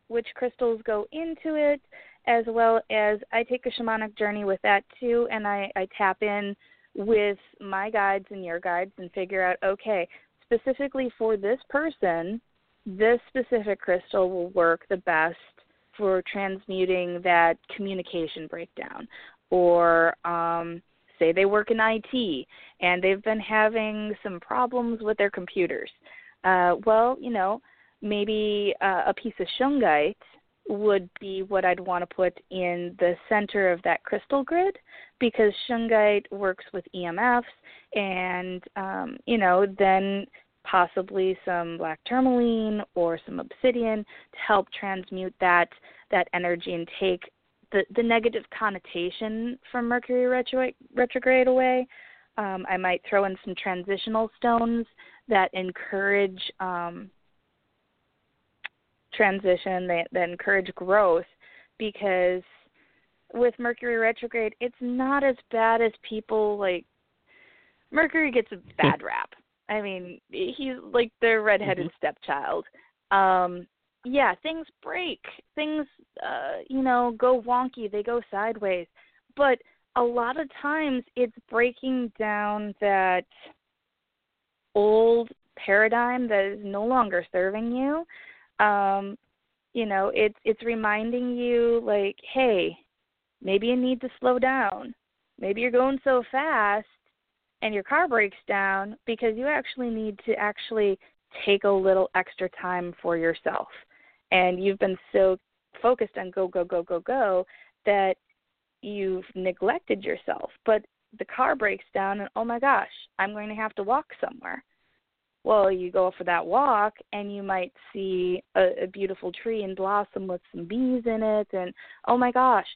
which crystals go into it as well as i take a shamanic journey with that too and i i tap in with my guides and your guides and figure out okay specifically for this person, this specific crystal will work the best for transmuting that communication breakdown. Or um, say they work in IT and they've been having some problems with their computers. Uh, well, you know, maybe uh, a piece of shungite would be what I'd want to put in the center of that crystal grid because shungite works with EMFs and um, you know then possibly some black tourmaline or some obsidian to help transmute that that energy and take the the negative connotation from Mercury retro, retrograde away. Um, I might throw in some transitional stones that encourage um, transition, that, that encourage growth, because with Mercury retrograde, it's not as bad as people like. Mercury gets a bad rap. I mean, he's like the redheaded Mhm. stepchild. Um, yeah, things break. Things, uh, you know, go wonky. They go sideways. But a lot of times, it's breaking down that old paradigm that is no longer serving you. Um, you know, it's it's reminding you like, hey, maybe you need to slow down. Maybe you're going so fast and your car breaks down because you actually need to actually take a little extra time for yourself. And you've been so focused on go, go, go, go, go that you've neglected yourself. But the car breaks down, and oh my gosh, I'm going to have to walk somewhere. Well, you go for that walk, and you might see a, a beautiful tree and blossom with some bees in it, and oh my gosh,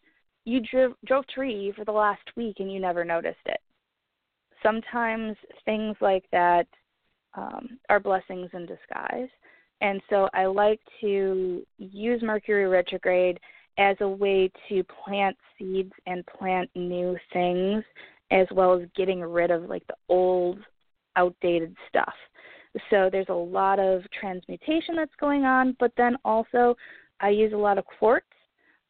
you drove drove tree for the last week and you never noticed it. Sometimes things like that um, are blessings in disguise. And so I like to use Mercury retrograde as a way to plant seeds and plant new things, as well as getting rid of like the old, outdated stuff. So there's a lot of transmutation that's going on, but then also I use a lot of quartz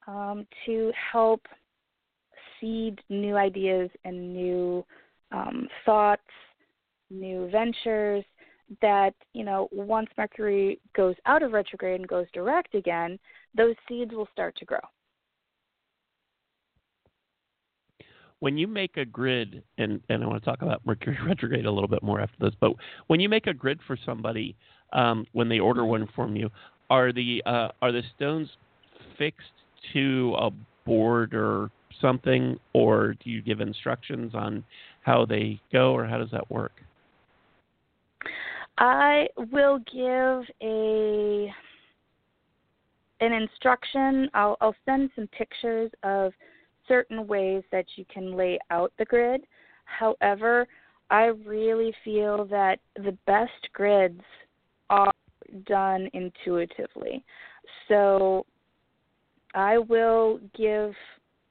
um, to help seed new ideas and new um, thoughts, new ventures that, you know, once Mercury goes out of retrograde and goes direct again, those seeds will start to grow. when you make a grid, and, and I want to talk about Mercury retrograde a little bit more after this, but when you make a grid for somebody, um, when they order one from you, are the uh, are the stones fixed to a board or something, or do you give instructions on how they go, or how does that work? I will give a an instruction. I'll, I'll send some pictures of certain ways that you can lay out the grid. However, I really feel that the best grids are done intuitively. So I will give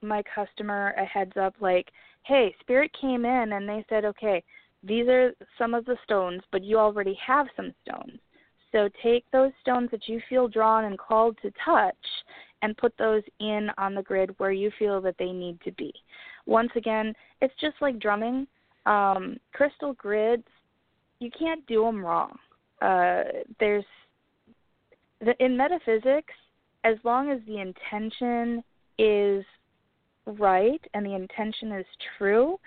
my customer a heads up like, hey, Spirit came in and they said, okay, these are some of the stones, but you already have some stones. So take those stones that you feel drawn and called to touch and put those in on the grid where you feel that they need to be. Once again, it's just like drumming. Um, crystal grids, you can't do them wrong. Uh, there's the, in metaphysics, as long as the intention is right and the intention is true,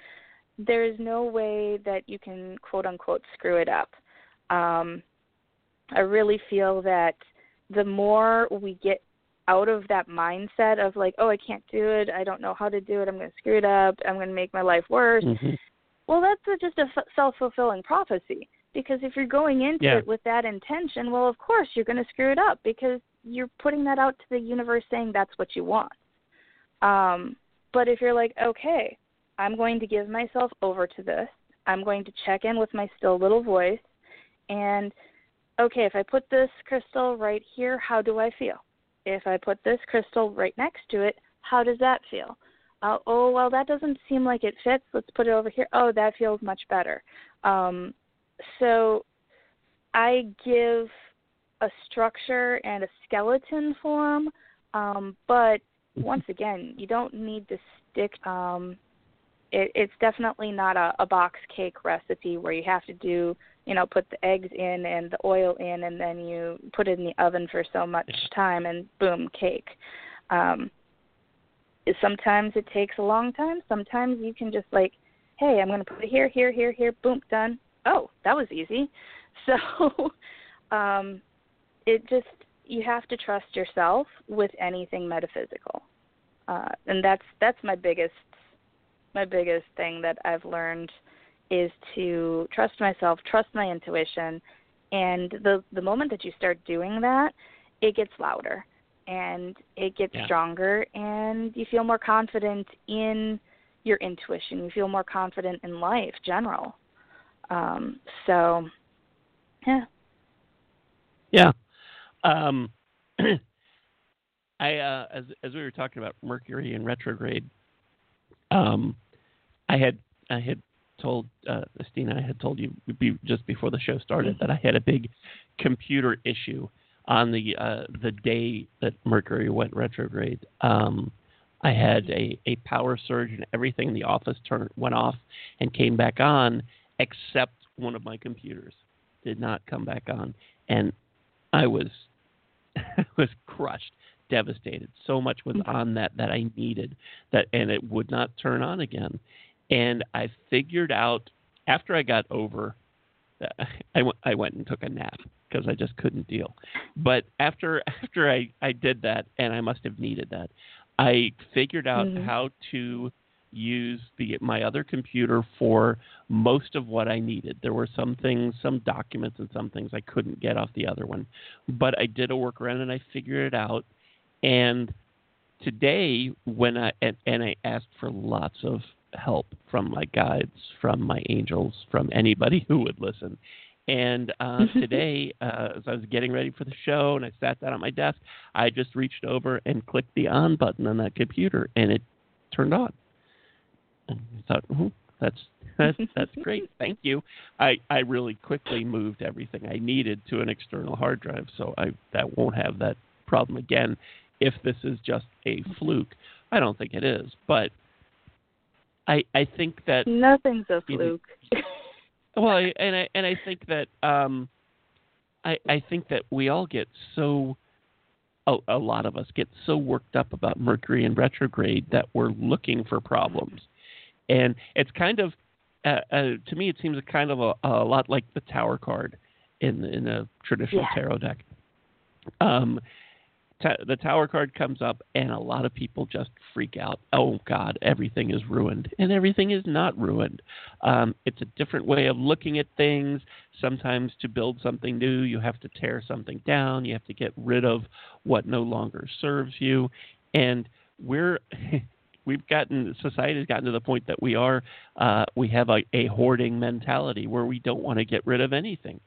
there is no way that you can quote unquote screw it up. Um, I really feel that the more we get out of that mindset of like, oh, I can't do it, I don't know how to do it, I'm going to screw it up, I'm going to make my life worse. Mm-hmm. Well, that's a, just a f- self-fulfilling prophecy because if you're going into Yeah. it with that intention, well, of course you're going to screw it up because you're putting that out to the universe saying that's what you want. Um, but if you're like, okay, I'm going to give myself over to this. I'm going to check in with my still little voice and okay, if I put this crystal right here, how do I feel? If I put this crystal right next to it, how does that feel? Uh, oh, well, that doesn't seem like it fits. Let's put it over here. Oh, that feels much better. Um, so I give a structure and a skeleton form, um, but once again, you don't need to stick. Um, it, it's definitely not a, a box cake recipe where you have to do, you know, put the eggs in and the oil in, and then you put it in the oven for so much time, and boom, cake. Um, sometimes it takes a long time. Sometimes you can just like, hey, I'm going to put it here, here, here, here, boom, done. Oh, that was easy. So, um, it just you have to trust yourself with anything metaphysical, uh, and that's that's my biggest my biggest thing that I've learned is to trust myself, trust my intuition, and the the moment that you start doing that, it gets louder and it gets Yeah. stronger and you feel more confident in your intuition. You feel more confident in life general. Um, so yeah. Yeah. Um, I uh, as as we were talking about Mercury in retrograde, um, I had I had told uh, Estina, I had told you just before the show started that I had a big computer issue on the uh, the day that Mercury went retrograde. Um, I had a, a power surge and everything in the office turned went off and came back on, except one of my computers did not come back on, and I was was crushed, devastated. So much was on that that I needed that, and it would not turn on again. And I figured out after I got over, that I went I went and took a nap because I just couldn't deal. But after after I I did that, and I must have needed that, I figured out Mhm. how to use the my other computer for most of what I needed. There were some things, some documents and some things I couldn't get off the other one. But I did a workaround and I figured it out. And today when I and, and I asked for lots of help from my guides, from my angels, from anybody who would listen. And uh, today, uh, as I was getting ready for the show and I sat down at my desk, I just reached over and clicked the on button on that computer, and it turned on. And I thought, oh, that's that's that's great, thank you. I I really quickly moved everything I needed to an external hard drive, so I that won't have that problem again. If this is just a fluke, I don't think it is, but I I think that Nothing's a You know, fluke. well, I, and I and I think that um, I I think that we all get so a, a lot of us get so worked up about Mercury in retrograde that we're looking for problems, and it's kind of uh, uh, to me it seems kind of a, a lot like the Tower card in in a traditional Yeah. tarot deck. Um, ta- the Tower card comes up, and a lot of people just freak out. Oh God, everything is ruined, and everything is not ruined. Um, it's a different way of looking at things. Sometimes to build something new, you have to tear something down. You have to get rid of what no longer serves you. And we're we've gotten society has gotten to the point that we are uh, we have a, a hoarding mentality where we don't want to get rid of anything.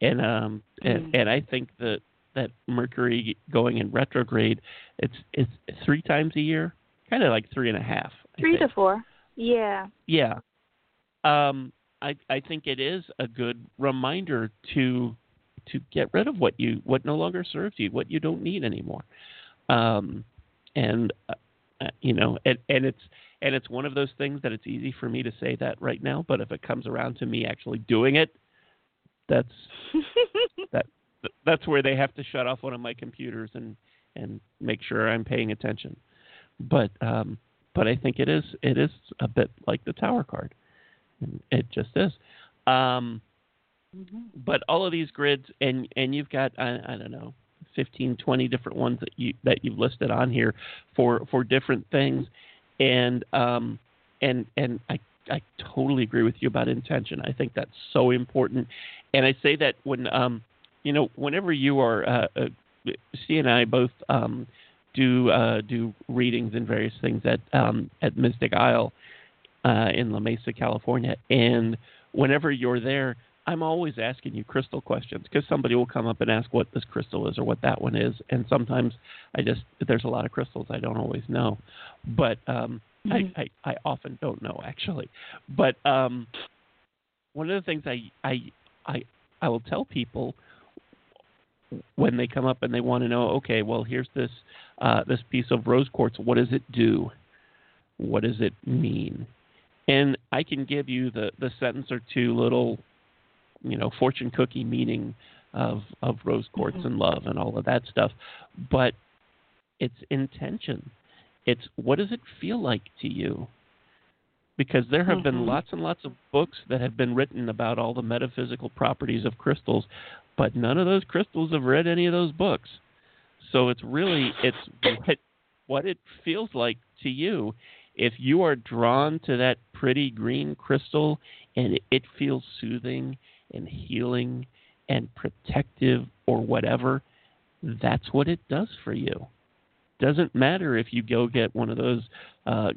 And um and, Mm. and I think that that Mercury going in retrograde, it's it's three times a year, kind of like three and a half. I Three think. to four. Yeah. Yeah. Um, I I think it is a good reminder to to get rid of what you what no longer serves you, what you don't need anymore. Um, and uh, uh you know, and, and it's and it's one of those things that it's easy for me to say that right now, but if it comes around to me actually doing it, that's that that's where they have to shut off one of my computers and and make sure I'm paying attention. But um, but I think it is it is a bit like the tower card. It just is. Um, mm-hmm. But all of these grids, and and you've got I, I don't know, 15, 20 different ones that you that you've listed on here for for different things, and um, and and I I totally agree with you about intention. I think that's so important, and I say that when um, you know, whenever you are, uh, uh, C and I both um, do uh, do readings and various things at um, at Mystic Isle uh, in La Mesa, California, and whenever you're there, I'm always asking you crystal questions because somebody will come up and ask what this crystal is or what that one is, and sometimes I just there's a lot of crystals I don't always know, but um, mm-hmm. I, I I often don't know actually, but um, one of the things I I I I will tell people when they come up and they want to know, okay, well, here's this uh, this piece of rose quartz. What does it do? What does it mean? And I can give you the the sentence or two little, you know, fortune cookie meaning of of rose quartz mm-hmm. and love and all of that stuff, but it's intention. It's what does it feel like to you? Because there have mm-hmm. been lots and lots of books that have been written about all the metaphysical properties of crystals, but none of those crystals have read any of those books. So it's really it's what, what it feels like to you. If you are drawn to that pretty green crystal and it feels soothing and healing and protective or whatever, that's what it does for you. Doesn't matter if you go get one of those uh,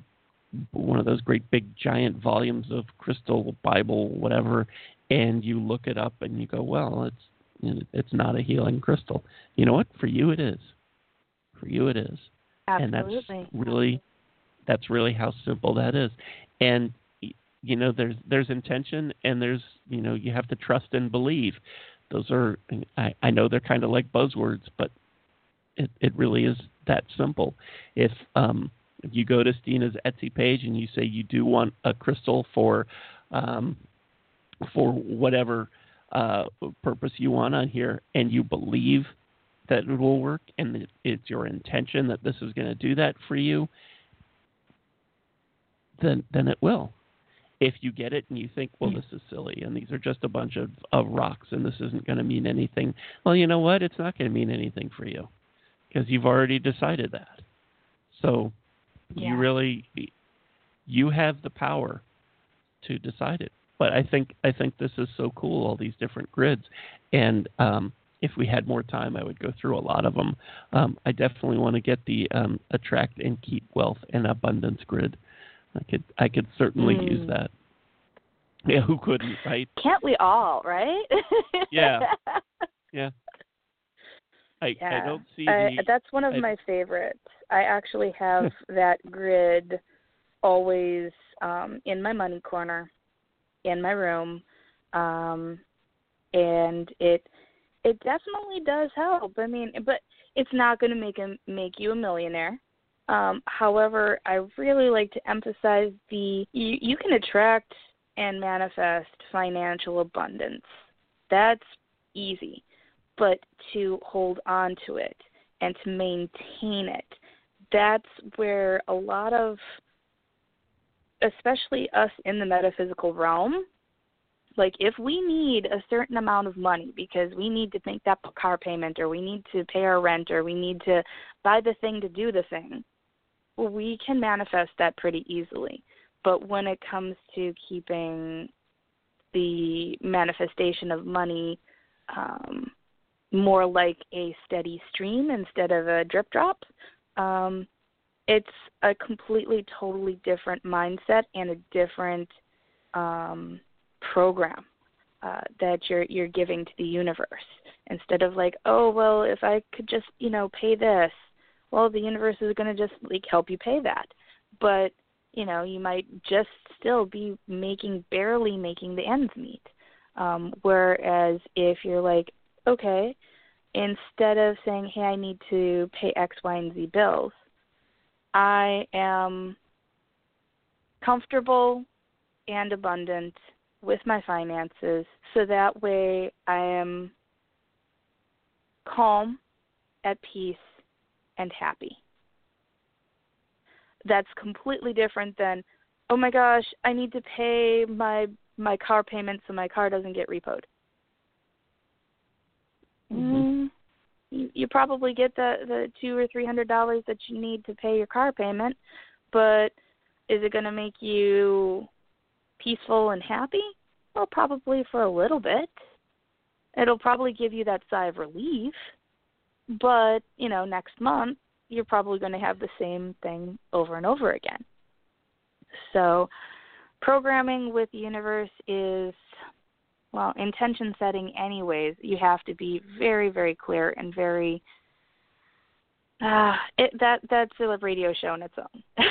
one of those great big giant volumes of crystal Bible, whatever, and you look it up and you go, well, it's it's not a healing crystal. You know what? For you, it is. For you, it is. Absolutely. And that's really that's really how simple that is. And you know, there's there's intention and there's you know you have to trust and believe. Those are I, I know they're kind of like buzzwords, but it it really is that simple. If um you go to Stiina's Etsy page and you say you do want a crystal for um, for whatever uh, purpose you want on here, and you believe that it will work, and it's your intention that this is going to do that for you, then then it will. If you get it and you think, well, this is silly, and these are just a bunch of, of rocks, and this isn't going to mean anything, well, you know what? It's not going to mean anything for you because you've already decided that. So yeah. You really you have the power to decide it. But I think I think this is so cool, all these different grids, and um, if we had more time, I would go through a lot of them. Um, I definitely want to get the um, attract and keep wealth and abundance grid. I could I could certainly mm. use that. Yeah, who couldn't, right? Can't we all, right? yeah, yeah. I, yeah. I don't see the, that's one of I, my favorites. I actually have that grid always um, in my money corner in my room, um, and it it definitely does help. I mean, but it's not going to make a, make you a millionaire. Um, however, I really like to emphasize the you, you can attract and manifest financial abundance. That's easy but to hold on to it and to maintain it. That's where a lot of, especially us in the metaphysical realm, like if we need a certain amount of money because we need to make that car payment or we need to pay our rent or we need to buy the thing to do the thing, we can manifest that pretty easily. But when it comes to keeping the manifestation of money um, more like a steady stream instead of a drip drop. Um, it's a completely, totally different mindset and a different um, program uh, that you're you're giving to the universe. Instead of like, oh well, if I could just you know pay this, well the universe is going to just like help you pay that. But you know you might just still be making barely making the ends meet um whereas if you're like okay instead of saying hey i need to pay x y and z bills i am comfortable and abundant with my finances so that way i am calm at peace and happy. That's completely different than oh my gosh i need to pay my my car payment so my car doesn't get repoed Mm-hmm. mm, you, you probably get the the two or three hundred dollars that you need to pay your car payment but is it going to make you peaceful and happy well probably for a little bit it'll probably give you that sigh of relief but you know next month you're probably going to have the same thing over and over again. So, programming with the universe is, well, intention setting, anyways. You have to be very, very clear and very. Uh, it, that that's a radio show on its own.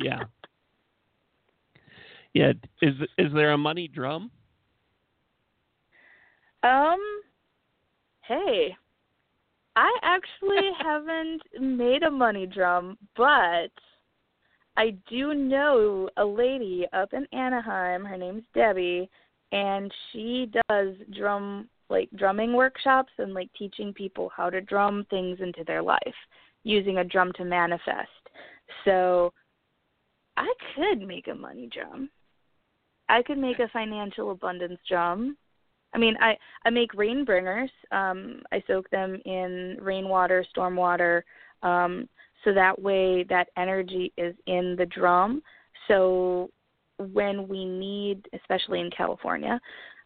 yeah. Yeah. Is is there a money drum? Um. Hey, I actually haven't made a money drum, but I do know a lady up in Anaheim. Her name's Debbie, and she does drum like drumming workshops and like teaching people how to drum things into their life using a drum to manifest. So I could make a money drum. I could make a financial abundance drum. I mean, I I make rain bringers. Um, I soak them in rainwater, storm water, um, so that way that energy is in the drum. So when we need, especially in California,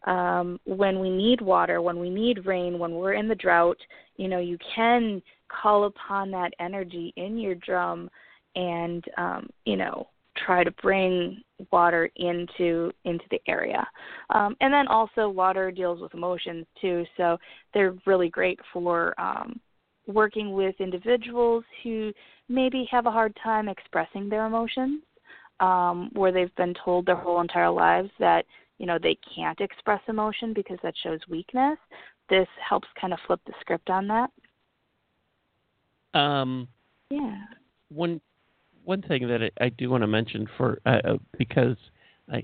um, when we need water, when we need rain, when we're in the drought, you know, you can call upon that energy in your drum, and um, you know, try to bring water into into the area. Um, and then also water deals with emotions too, so they're really great for um, working with individuals who maybe have a hard time expressing their emotions, um, where they've been told their whole entire lives that you know they can't express emotion because that shows weakness. This helps kind of flip the script on that. Um, yeah. One one thing that I, I do want to mention for uh, uh, because I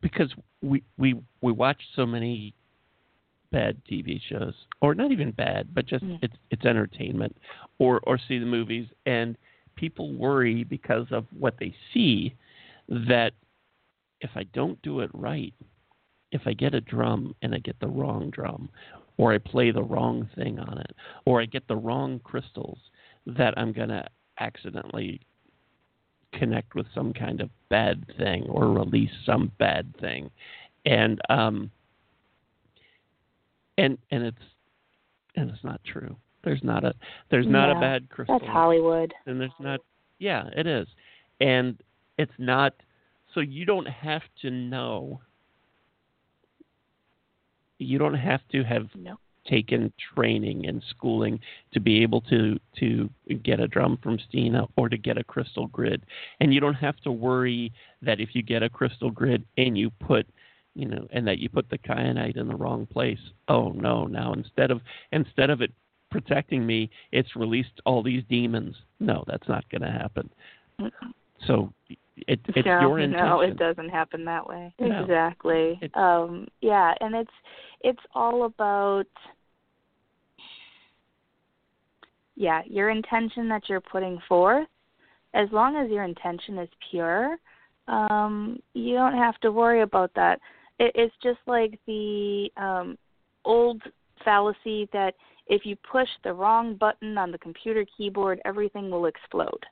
because we we we watch so many bad TV shows, or not even bad, but just Yeah. it's it's entertainment, or or see the movies, and people worry because of what they see that if I don't do it right, if I get a drum and I get the wrong drum, or I play the wrong thing on it, or I get the wrong crystals, that I'm gonna accidentally connect with some kind of bad thing or release some bad thing. And um and and it's and it's not true there's not a there's not a bad crystal That's Hollywood. and there's not yeah it is and it's not so you don't have to know you don't have to have No. taken training and schooling to be able to to get a drum from Stiina or to get a crystal grid. And you don't have to worry that if you get a crystal grid and you put you know and that you put the kyanite in the wrong place, oh no, now instead of instead of it protecting me, it's released all these demons. No, that's not going to happen. Mm-mm. So it, it's no, your intention. No, it doesn't happen that way. No. Exactly. It- um, yeah, and it's it's all about yeah, your intention that you're putting forth. As long as your intention is pure, um, you don't have to worry about that. It, it's just like the um, old fallacy that if you push the wrong button on the computer keyboard, everything will explode.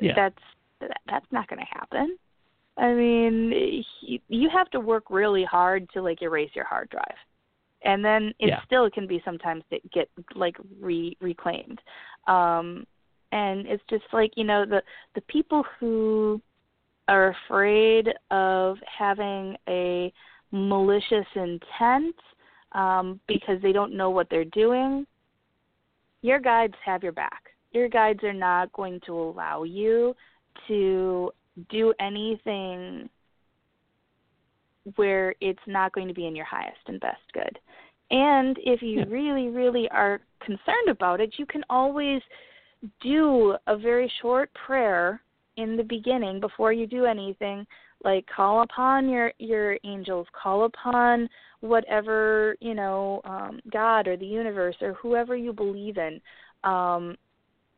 Yeah. That's that, that's not going to happen. I mean, you, you have to work really hard to like erase your hard drive, and then it Yeah. still can be sometimes that get like re reclaimed. Um, and it's just like you know the the people who are afraid of having a malicious intent um, because they don't know what they're doing. Your guides have your back. your guides are not going to allow you to do anything where it's not going to be in your highest and best good. And if you Yeah. really, really are concerned about it, you can always do a very short prayer in the beginning before you do anything like call upon your your angels call upon whatever you know um god or the universe or whoever you believe in um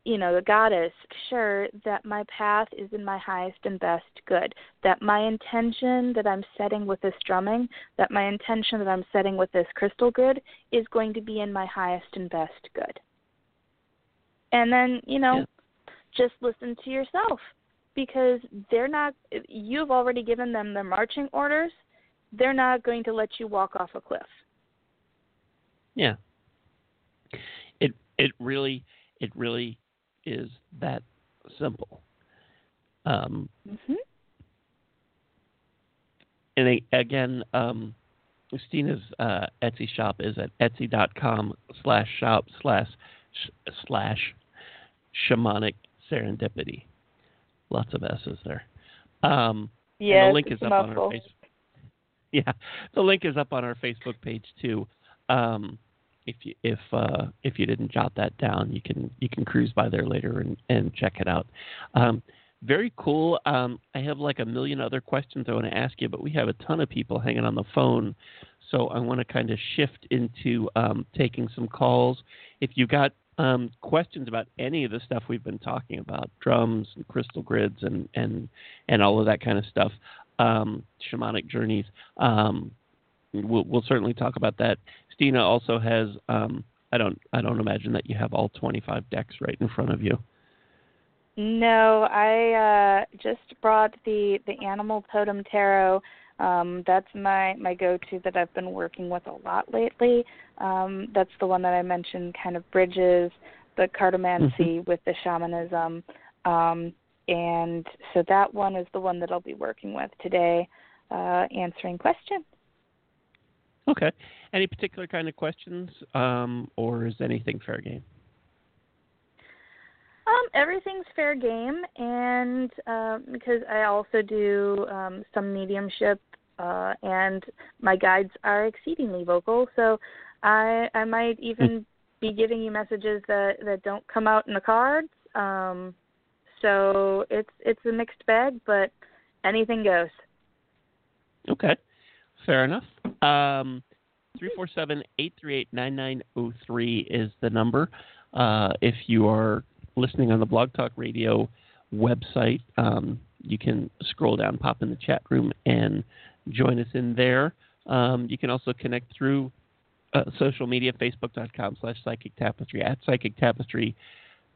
you know the goddess sure that my path is in my highest and best good that my intention that i'm setting with this drumming that my intention that i'm setting with this crystal grid is going to be in my highest and best good and then you know Yeah. just listen to yourself because they're not you've already given them their marching orders they're not going to let you walk off a cliff Yeah. It it really it really is that simple. Um, mhm and again, um, Stiina's uh, Etsy shop is at etsy.com slash shop slash sh- slash shamanic serendipity. Lots of S's there. Um, yeah the link is up on our mouthful. Yeah, the link is up on our Facebook page too. Um, if you if uh, if you didn't jot that down, you can you can cruise by there later and, and check it out. Um, very cool. Um, I have like a million other questions I want to ask you, but we have a ton of people hanging on the phone, so I want to kind of shift into um, taking some calls. If you've got um, questions about any of the stuff we've been talking about, drums and crystal grids and and and all of that kind of stuff, um, shamanic journeys. Um, we'll, we'll certainly talk about that. Stiina also has. Um, I don't. I don't imagine that you have all 25 decks right in front of you. No, I uh just brought the the Animal Totem Tarot. Um that's my my go-to that I've been working with a lot lately. Um that's the one that I mentioned kind of bridges the cartomancy with the shamanism. Um and so that one is the one that I'll be working with today uh answering questions. Okay. Any particular kind of questions, um, or is anything fair game? Um, everything's fair game, and uh, because I also do um, some mediumship, uh, and my guides are exceedingly vocal, so I I might even be giving you messages that that don't come out in the cards. Um, so it's it's a mixed bag, but anything goes. Okay. Fair enough. Um, 347-838-9903 is the number. Uh, if you are listening on the Blog Talk Radio website, um, you can scroll down, pop in the chat room, and join us in there. Um, you can also connect through uh, social media, facebook.com slash psychic tapestry, at psychic tapestry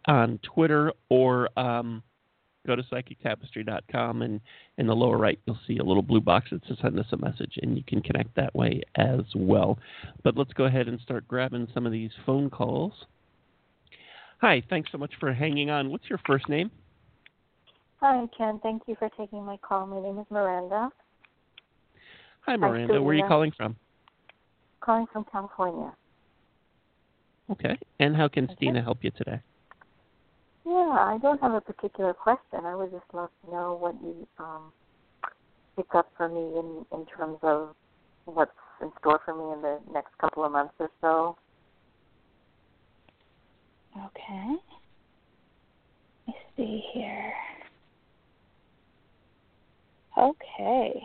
on Twitter, or um, go to psychictapestry.com, and in the lower right, you'll see a little blue box that says send us a message, and you can connect that way as well. But let's go ahead and start grabbing some of these phone calls. Hi, thanks so much for hanging on. What's your first name? Hi, Ken. Thank you for taking my call. My name is Miranda, Hi, Miranda. Where are you calling from? calling from California. Okay. And how can Okay. Stiina help you today? Yeah, I don't have a particular question. I would just love to know what you um, pick up for me in, in terms of what's in store for me in the next couple of months or so. Okay. Let me see here. Okay.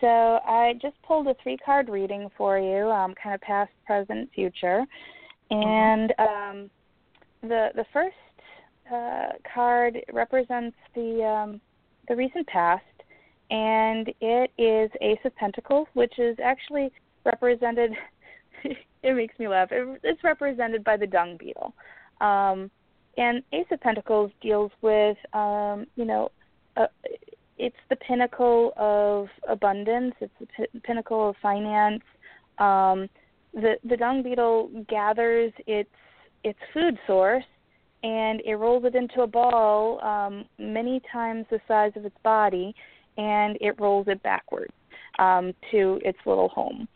So I just pulled a three card reading for you, um, kind of past, present, future. And um, the the first uh, card represents the um, the recent past, and it is Ace of Pentacles, which is actually represented. it makes me laugh. It, it's represented by the dung beetle. Um, and Ace of Pentacles deals with, um, you know, uh, it's the pinnacle of abundance. It's the p- pinnacle of finance. Um, the the dung beetle gathers its its food source and it rolls it into a ball um, many times the size of its body, and it rolls it backwards um, to its little home.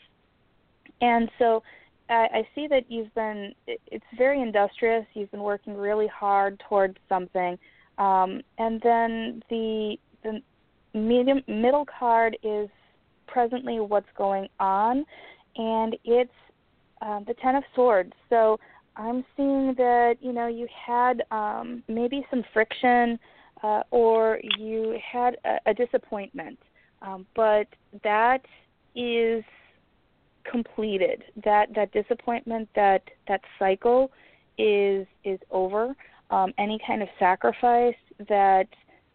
And so I, I see that you've been. It's very industrious. You've been working really hard towards something, um, and then the the medium middle card is presently what's going on, and it's uh, the Ten of Swords. So I'm seeing that you know you had um, maybe some friction, uh, or you had a, a disappointment, um, but that is completed. That that disappointment, that that cycle, is is over. Um, any kind of sacrifice that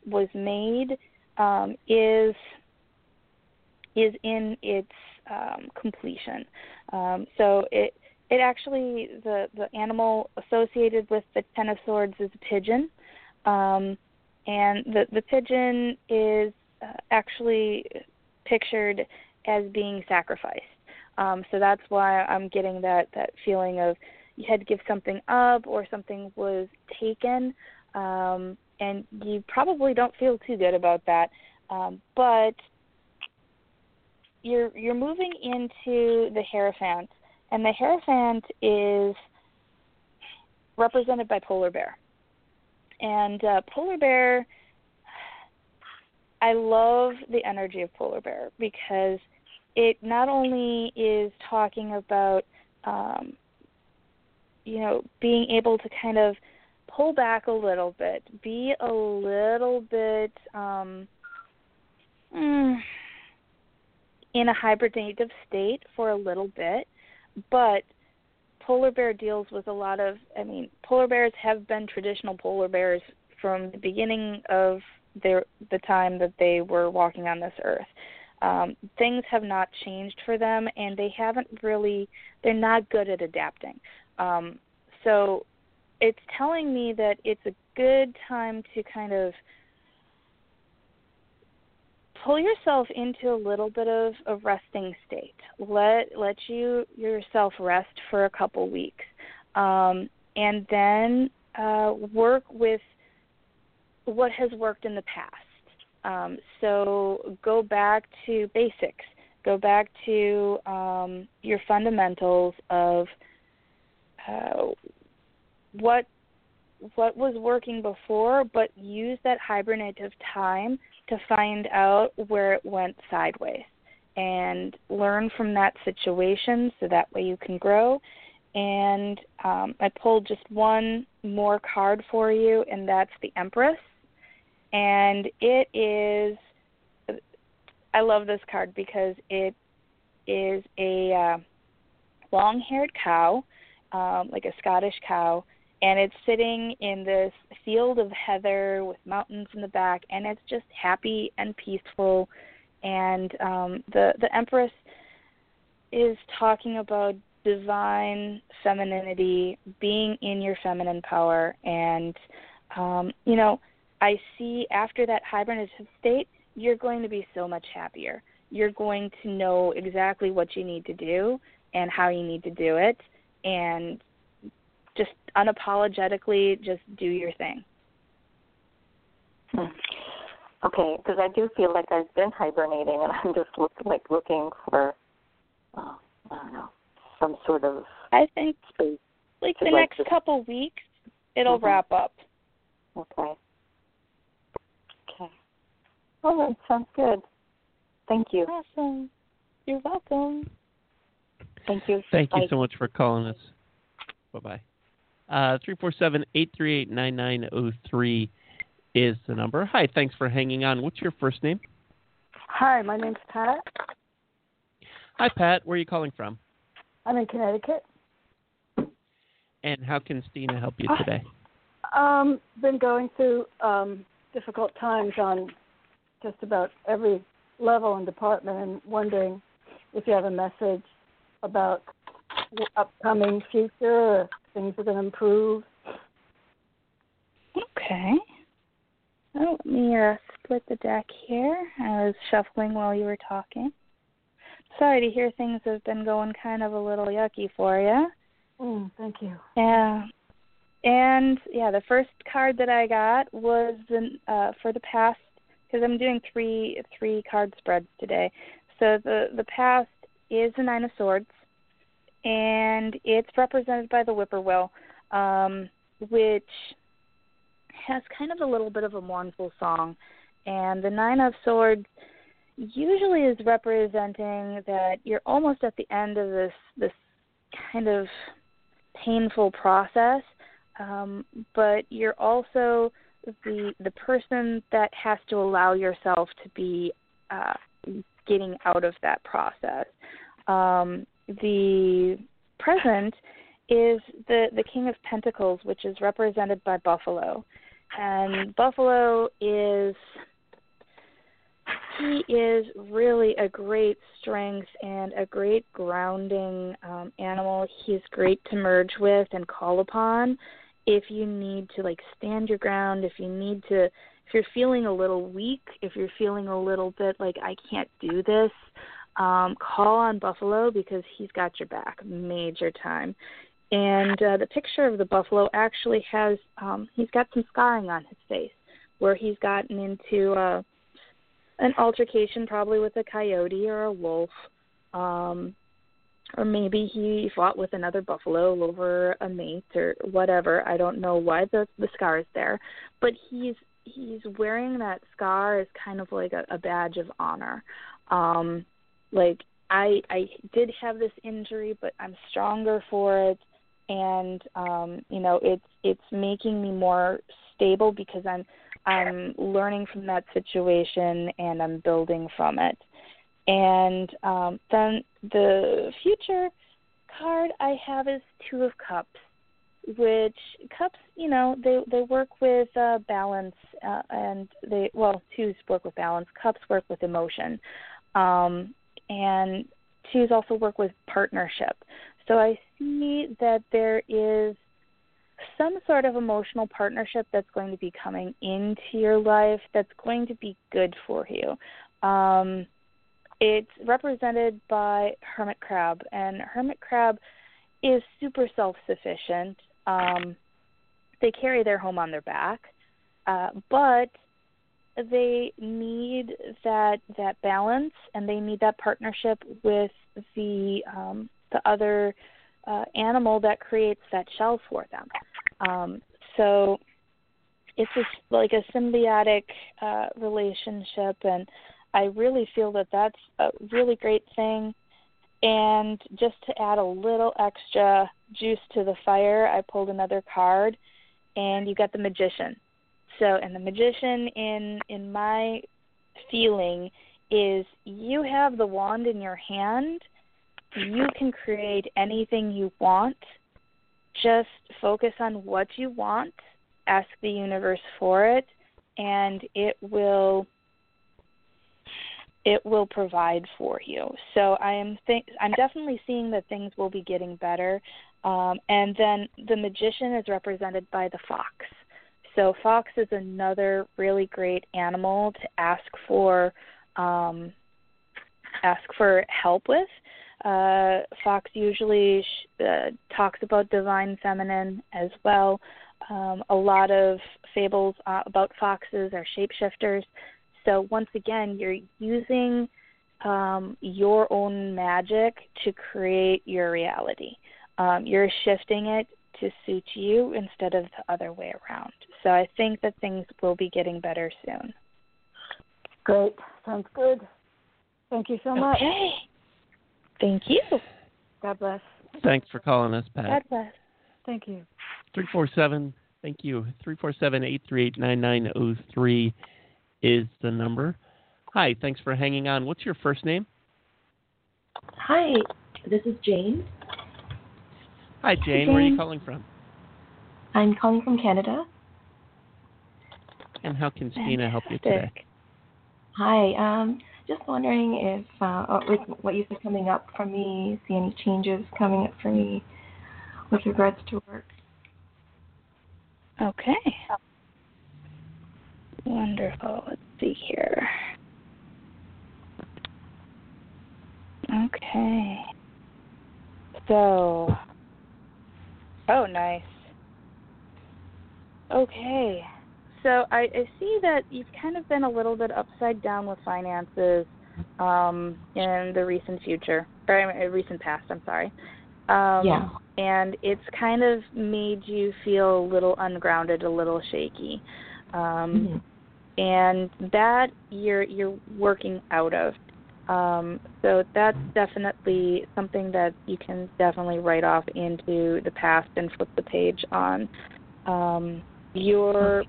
was made um, is is in its um, completion. Um, so it it actually the the animal associated with the ten of swords is a pigeon, um, and the the pigeon is uh, actually pictured as being sacrificed. Um, so that's why I'm getting that that feeling of you had to give something up or something was taken, um, and you probably don't feel too good about that. Um, but you're you're moving into the Hierophant, and the Hierophant is represented by polar bear. And uh, polar bear, I love the energy of polar bear because it not only is talking about um, you know being able to kind of pull back a little bit, be a little bit um, mm, in a hibernative state for a little bit, but polar bear deals with a lot of I mean, polar bears have been traditional polar bears from the beginning of their the time that they were walking on this earth. Um, things have not changed for them, and they haven't really. They're not good at adapting. Um, so, it's telling me that it's a good time to kind of pull yourself into a little bit of a resting state. Let let you yourself rest for a couple weeks, um, and then uh, work with what has worked in the past. Um, so go back to basics. Go back to um, your fundamentals of uh, what what was working before, but use that hibernative time to find out where it went sideways and learn from that situation so that way you can grow. And um, I pulled just one more card for you, and that's the Empress. And it is, I love this card because it is a uh, long haired cow, um, like a Scottish cow, and it's sitting in this field of heather with mountains in the back and it's just happy and peaceful. And um the the empress is talking about divine femininity being in your feminine power. And um you know i see after that hibernative state you're going to be so much happier. You're going to know exactly what you need to do and how you need to do it. And just unapologetically just do your thing. Hmm. Okay, because I do feel like I've been hibernating, and I'm just look, like looking for, oh, I don't know, some sort of. I think space like the next just... couple weeks, it'll mm-hmm. wrap up. Okay. Okay. All right, sounds good. Thank you. Awesome. You're welcome. Thank you. Thank Bye. you so much for calling us. Bye bye. Uh, 347 838 is the number. Hi, thanks for hanging on. What's your first name? Hi, my name's Pat. Hi, Pat. Where are you calling from? I'm in Connecticut. And how can Stiina help you today? Um, been going through um, difficult times on just about every level and department, and wondering if you have a message about upcoming future, things are going to improve. Okay. Oh, let me uh, split the deck here. I was shuffling while you were talking. Sorry to hear things have been going kind of a little yucky for you. Mm, thank you. Yeah. And yeah, the first card that I got was the, uh, for the past because I'm doing three three card spreads today. So the the past is the nine of swords, and it's represented by the whippoorwill, um, which has kind of a little bit of a mournful song. And the Nine of Swords usually is representing that you're almost at the end of this this kind of painful process, um, but you're also the the person that has to allow yourself to be uh, getting out of that process. Um, the present is the the King of Pentacles, which is represented by Buffalo, and Buffalo is he is really a great strength and a great grounding um, animal. He's great to merge with and call upon if you need to like stand your ground, if you need to if you're feeling a little weak, if you're feeling a little bit like I can't do this, um, call on Buffalo because he's got your back major time. And uh, the picture of the buffalo actually has um, he's got some scarring on his face where he's gotten into uh, an altercation probably with a coyote or a wolf. Um, or maybe he fought with another buffalo over a mate or whatever. I don't know why the the scar is there, but he's he's wearing that scar as kind of like a, a badge of honor. Um, like I I did have this injury, but I'm stronger for it, and um, you know it's it's making me more stable because I'm I'm learning from that situation and I'm building from it. And um, then the future card I have is Two of Cups, which cups, you know, they they work with uh, balance, uh, and they well, twos work with balance. Cups work with emotion, um, and twos also work with partnership. So I see that there is some sort of emotional partnership that's going to be coming into your life that's going to be good for you. Um, it's represented by hermit crab, and hermit crab is super self-sufficient. Um, they carry their home on their back, uh, but they need that that balance, and they need that partnership with the um, the other uh, animal that creates that shell for them. Um, so it's just like a symbiotic uh, relationship, and I really feel that that's a really great thing. And just to add a little extra juice to the fire, I pulled another card, and you got the magician. So, and the magician in in my feeling is you have the wand in your hand. You can create anything you want just focus on what you want, ask the universe for it, and it will it will provide for you. So I am think I'm definitely seeing that things will be getting better. Um, and then the magician is represented by the fox. So fox is another really great animal to ask for um, ask for help with. Uh, Fox usually sh- uh, talks about divine feminine as well. Um, a lot of fables uh, about foxes are shapeshifters. So once again, you're using um, your own magic to create your reality. Um, you're shifting it to suit you instead of the other way around. So I think that things will be getting better soon. Great. Sounds good. Thank you so much. Okay. Thank you. God bless. Thanks for calling us, Pat. God bless. Thank you. 347, thank you. 347 838 9903 is the number. Hi, thanks for hanging on. What's your first name? Hi, this is Jane. Hi, Jane. Where are you calling from? I'm calling from Canada. And how can Stiina help you today? Hi, um, just wondering if, uh, with what you said coming up for me, see any changes coming up for me with regards to work. Okay. Wonderful. Let's see here. Okay. So, oh, nice. Okay. So I, I see that you've kind of been a little bit upside down with finances um, in the recent future, or recent past. I'm sorry. Um, Yeah. And it's kind of made you feel a little ungrounded, a little shaky. Um, Mhm. and that you're you're working out of. Um, so that's definitely something that you can definitely write off into the past and flip the page on. Um, your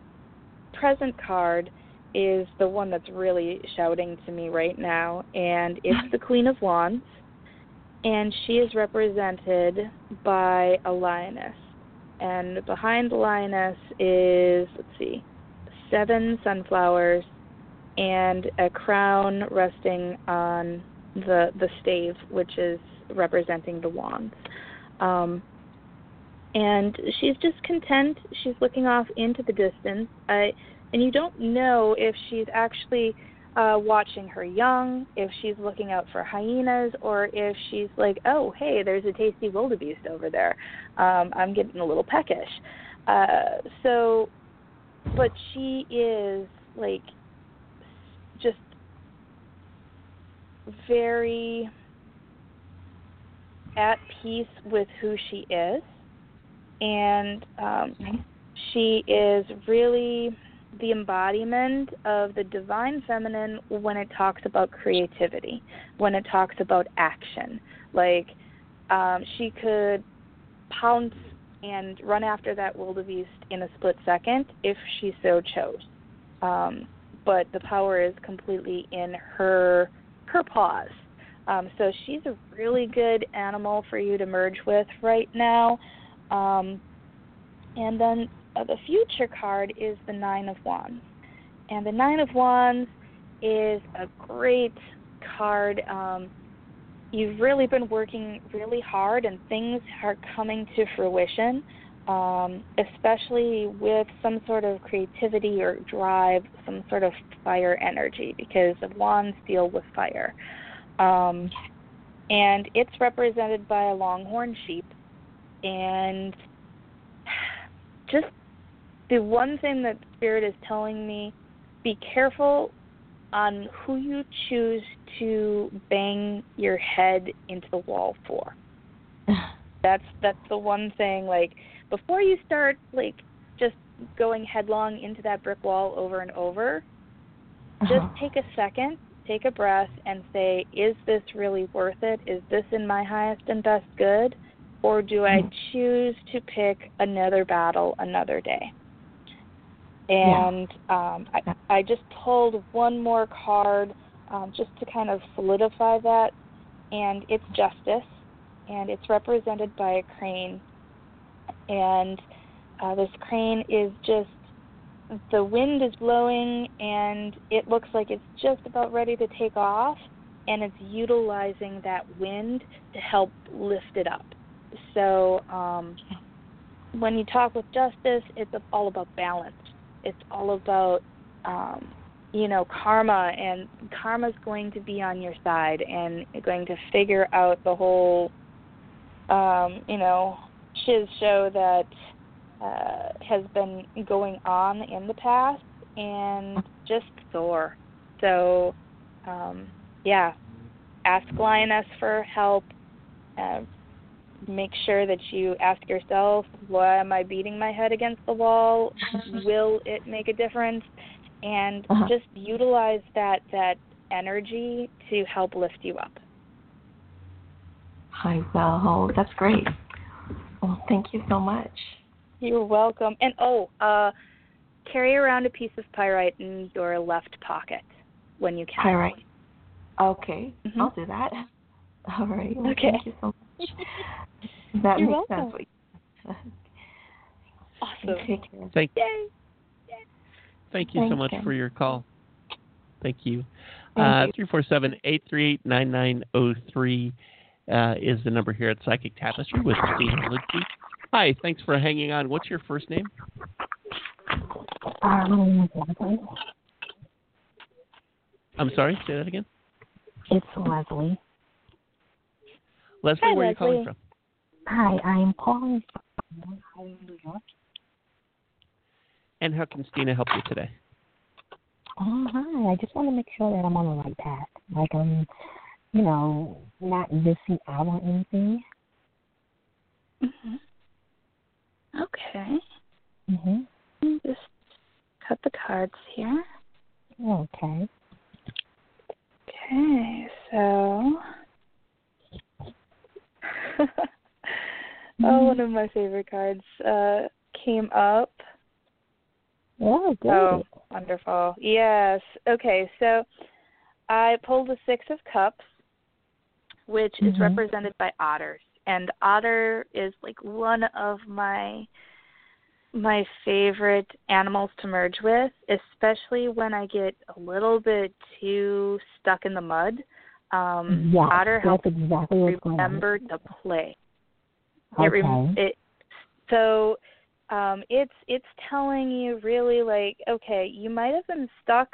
present card is the one that's really shouting to me right now, and it's the Queen of Wands, and she is represented by a lioness. And behind the lioness is, let's see, seven sunflowers and a crown resting on the the stave, which is representing the wands. Um, and she's just content. She's looking off into the distance. I, and you don't know if she's actually uh, watching her young, if she's looking out for hyenas, or if she's like, oh, hey, there's a tasty wildebeest over there. Um, I'm getting a little peckish. Uh, so, but she is like just very at peace with who she is and um, she is really the embodiment of the divine feminine when it talks about creativity, when it talks about action. Like um, she could pounce and run after that wildebeest in a split second if she so chose. Um, but the power is completely in her her paws. Um, so she's a really good animal for you to merge with right now. Um, and then uh, the future card is the Nine of Wands. And the Nine of Wands is a great card. Um, you've really been working really hard, and things are coming to fruition, um, especially with some sort of creativity or drive, some sort of fire energy, because the Wands deal with fire. Um, and it's represented by a longhorn sheep and just the one thing that spirit is telling me be careful on who you choose to bang your head into the wall for. That's that's the one thing like before you start like just going headlong into that brick wall over and over just Uh-huh. take a second take a breath and say is this really worth it? Is this in my highest and best good or do I choose to pick another battle another day? And um, I, I just pulled one more card um, just to kind of solidify that, and it's justice, and it's represented by a crane. And uh, this crane is just the wind is blowing, and it looks like it's just about ready to take off, and it's utilizing that wind to help lift it up. So um, when you talk with justice, it's all about balance. It's all about um, you know karma, and karma's going to be on your side, and going to figure out the whole um, you know shiz show that uh, has been going on in the past, and just soar. So um, yeah, ask Lioness for help. Uh, make sure that you ask yourself, why am I beating my head against the wall? Will it make a difference? And Uh-huh. just utilize that that energy to help lift you up. I will. That's great. Well, thank you so much. You're welcome. And oh, uh carry around a piece of pyrite in your left pocket when you can. Pyrite. Okay, Mhm. I'll do that. All right. Well, Okay. Thank you so much. That You're makes welcome. sense. Awesome. Take care. Thank, Yay. thank you so much Ken. for your call. Thank you. Thank Uh, you. Three four seven eight three eight nine nine zero three uh, is the number here at Psychic Tapestry with Stiina Luedtke. Hi, thanks for hanging on. What's your first name? Um, I'm sorry, say that again. it's Leslie. Leslie, Hi, where are you calling from? Hi, I'm calling from Long New York. And how can Stiina help you today? Oh, hi. I just want to make sure that I'm on the right path. Like I'm, you know, not missing out on anything. hmm Okay. Mhm. Let me Just cut the cards here. Okay. Okay, so oh, one of my favorite cards uh came up. Oh, good. Oh, wonderful. Yes. Okay, so I pulled the Six of Cups, which is Mhm. represented by otters. And otter is like one of my my favorite animals to merge with, especially when I get a little bit too stuck in the mud. Um otter helps exactly what's going on. remember to play. It, Okay. rem- it so um it's it's telling you really like okay you might have been stuck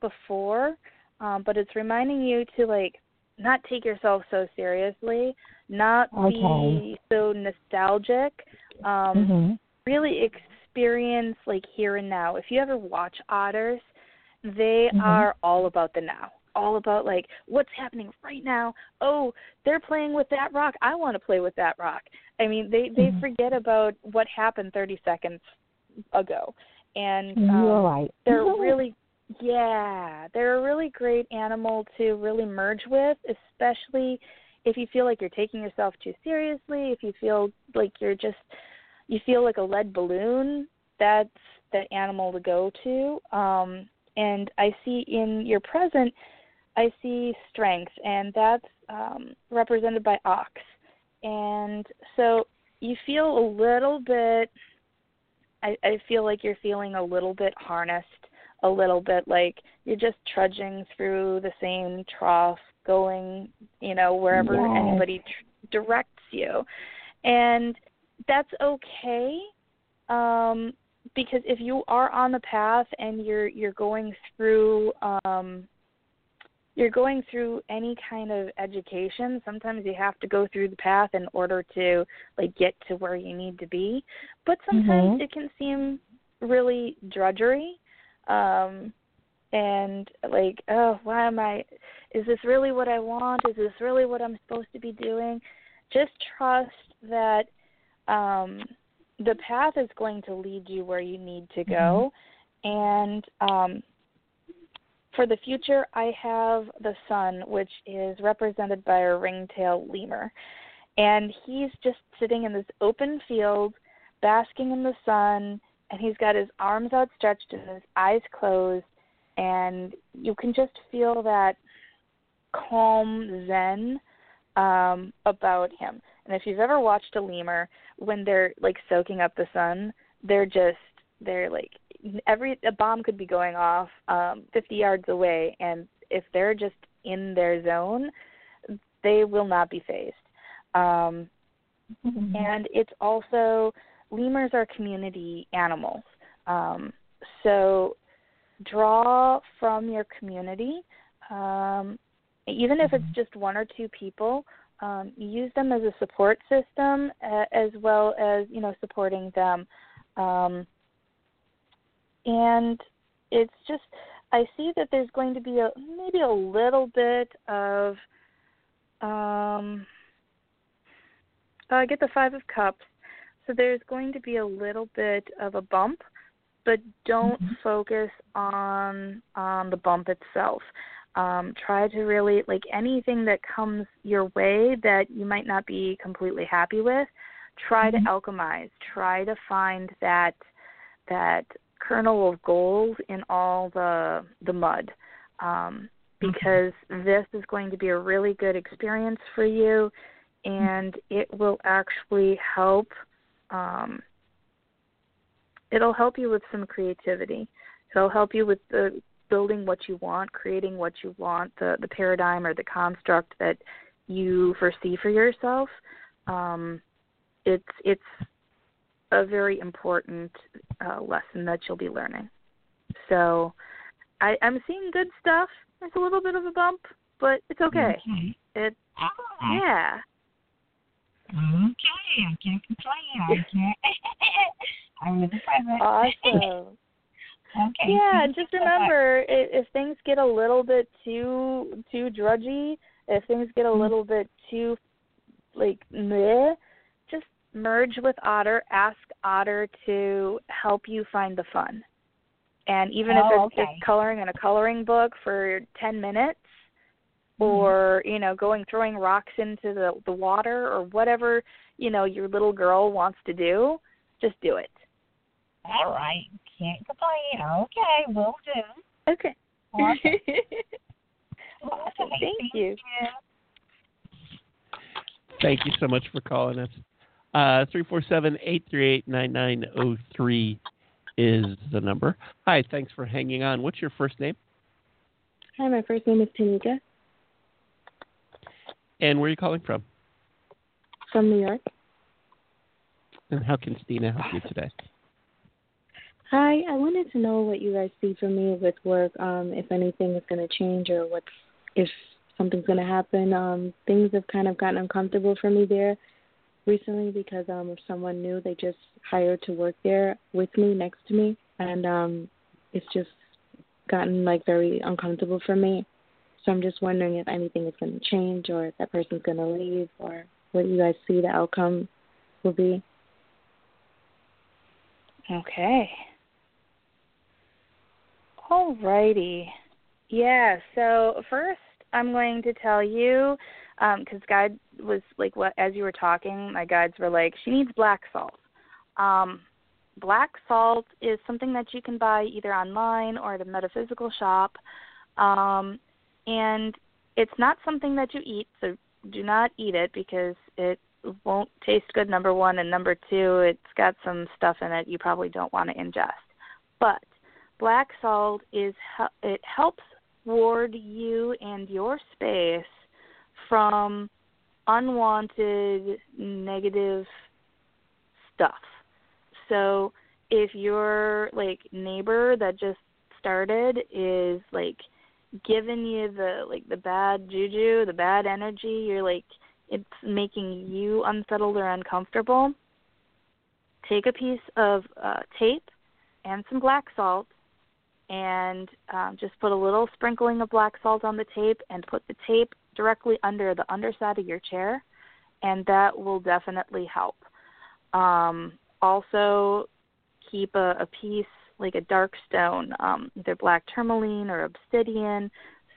before um but it's reminding you to like not take yourself so seriously not be so nostalgic um Mhm. really experience like here and now if you ever watch otters they Mhm. are all about the now all about like what's happening right now. Oh they're playing with that rock. I want to play with that rock. I mean they they Mhm. forget about what happened 30 seconds ago. And You're um, right. they're really yeah they're a really great animal to really merge with especially if you feel like you're taking yourself too seriously if you feel like you're just you feel like a lead balloon that's the animal to go to. Um and i see in your present i see strength and that's um represented by ox and so you feel a little bit I, I feel like you're feeling a little bit harnessed, a little bit like you're just trudging through the same trough, going, you know, wherever Yes. anybody tr- directs you. And that's okay. Um because if you are on the path and you're you're going through um you're going through any kind of education, sometimes you have to go through the path in order to like get to where you need to be. But sometimes Mhm. it can seem really drudgery. Um and like, oh, why am I is this really what I want? Is this really what I'm supposed to be doing? Just trust that um the path is going to lead you where you need to go and um for the future, I have the sun, which is represented by a ringtail lemur. And he's just sitting in this open field, basking in the sun, and he's got his arms outstretched and his eyes closed. And you can just feel that calm zen um, about him. And if you've ever watched a lemur, when they're like soaking up the sun, they're just, they're like, every a bomb could be going off um 50 yards away and if they're just in their zone they will not be phased um Mhm. and it's also lemurs are community animals. Um so draw from your community. Um even if it's just one or two people um use them as a support system uh, as well as you know supporting them. Um and it's just I see that there's going to be a maybe a little bit of um uh, I get the 5 of cups. So there's going to be a little bit of a bump, but don't Mhm. focus on on the bump itself. Um try to really like anything that comes your way that you might not be completely happy with, try Mhm. to alchemize. Try to find that that kernel of gold in all the the mud um, because this is going to be a really good experience for you and it will actually help um, it'll help you with some creativity. It'll help you with the building what you want creating what you want the the paradigm or the construct that you foresee for yourself. Um, it's it's a very important uh, lesson that you'll be learning. So I, I'm seeing good stuff. There's a little bit of a bump, but it's okay. Okay. It right. yeah. Okay, I can't complain. I can't. I'm in the present. Awesome. okay. yeah, just remember if, if things get a little bit too too drudgy, if things get a Mhm. little bit too like meh, merge with Otter, ask Otter to help you find the fun. And even if Oh, it's just coloring in a coloring book for 10 minutes Mm-hmm. or, you know, going throwing rocks into the the water or whatever, you know, your little girl wants to do, just do it. All right. Can't complain. Okay, we will do. Okay. Awesome. Awesome. Okay, Thank you. Thank you so much for calling us. Uh, 347-838-9903 is the number. Hi, thanks for hanging on. What's your first name? Hi, my first name is Tanika And where are you calling from? from New York. And how can Stiina help you today? Hi, I wanted to know what you guys see for me with work, um, if anything is going to change or what's if something's going to happen. Um, things have kind of gotten uncomfortable for me there recently because um, someone new they just hired to work there with me next to me, and um, it's just gotten like very uncomfortable for me. So I'm just wondering if anything is going to change or if that person's going to leave or what you guys see the outcome will be. Okay. Alrighty. Yeah, so first I'm going to tell you, because guide was like what as you were talking, my guides were like, she needs black salt. Um, black salt is something that you can buy either online or at a metaphysical shop. Um, and it's not something that you eat, so do not eat it because it won't taste good number one and number two it's got some stuff in it you probably don't want to ingest but black salt is it helps ward you and your space from unwanted negative stuff. So if your like neighbor that just started is like giving you the like the bad juju the bad energy you're like it's making you unsettled or uncomfortable, take a piece of uh, tape and some black salt and um, just put a little sprinkling of black salt on the tape and put the tape directly under the underside of your chair, and that will definitely help. Um, also, keep a, a piece like a dark stone, um, either black tourmaline or obsidian,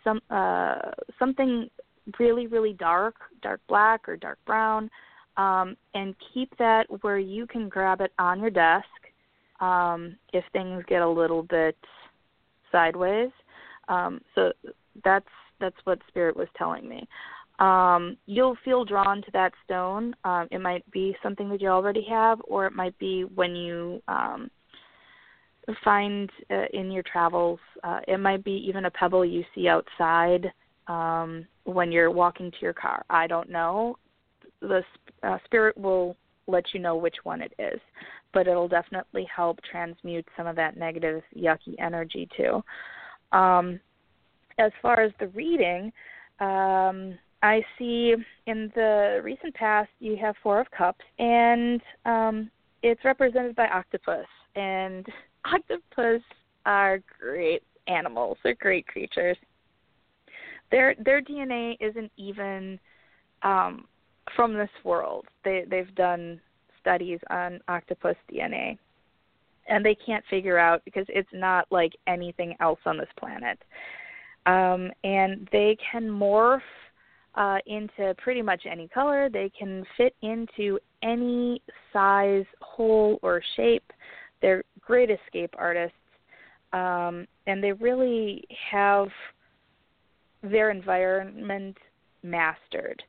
some uh, something really really dark dark black or dark brown um, and keep that where you can grab it on your desk um, if things get a little bit sideways um, so that's that's what spirit was telling me um, you'll feel drawn to that stone um, it might be something that you already have or it might be when you um, find uh, in your travels uh, it might be even a pebble you see outside um, when you're walking to your car. I don't know. The uh, spirit will let you know which one it is, but it'll definitely help transmute some of that negative, yucky energy too. Um, as far as the reading, um, I see in the recent past you have Four of Cups, and um, it's represented by octopus. And octopus are great animals; they're great creatures their their DNA isn't even um, from this world. They they've done studies on octopus DNA, and they can't figure out because it's not like anything else on this planet. Um, and they can morph uh, into pretty much any color. They can fit into any size, hole, or shape. They're great escape artists, um, and they really have their environment mastered.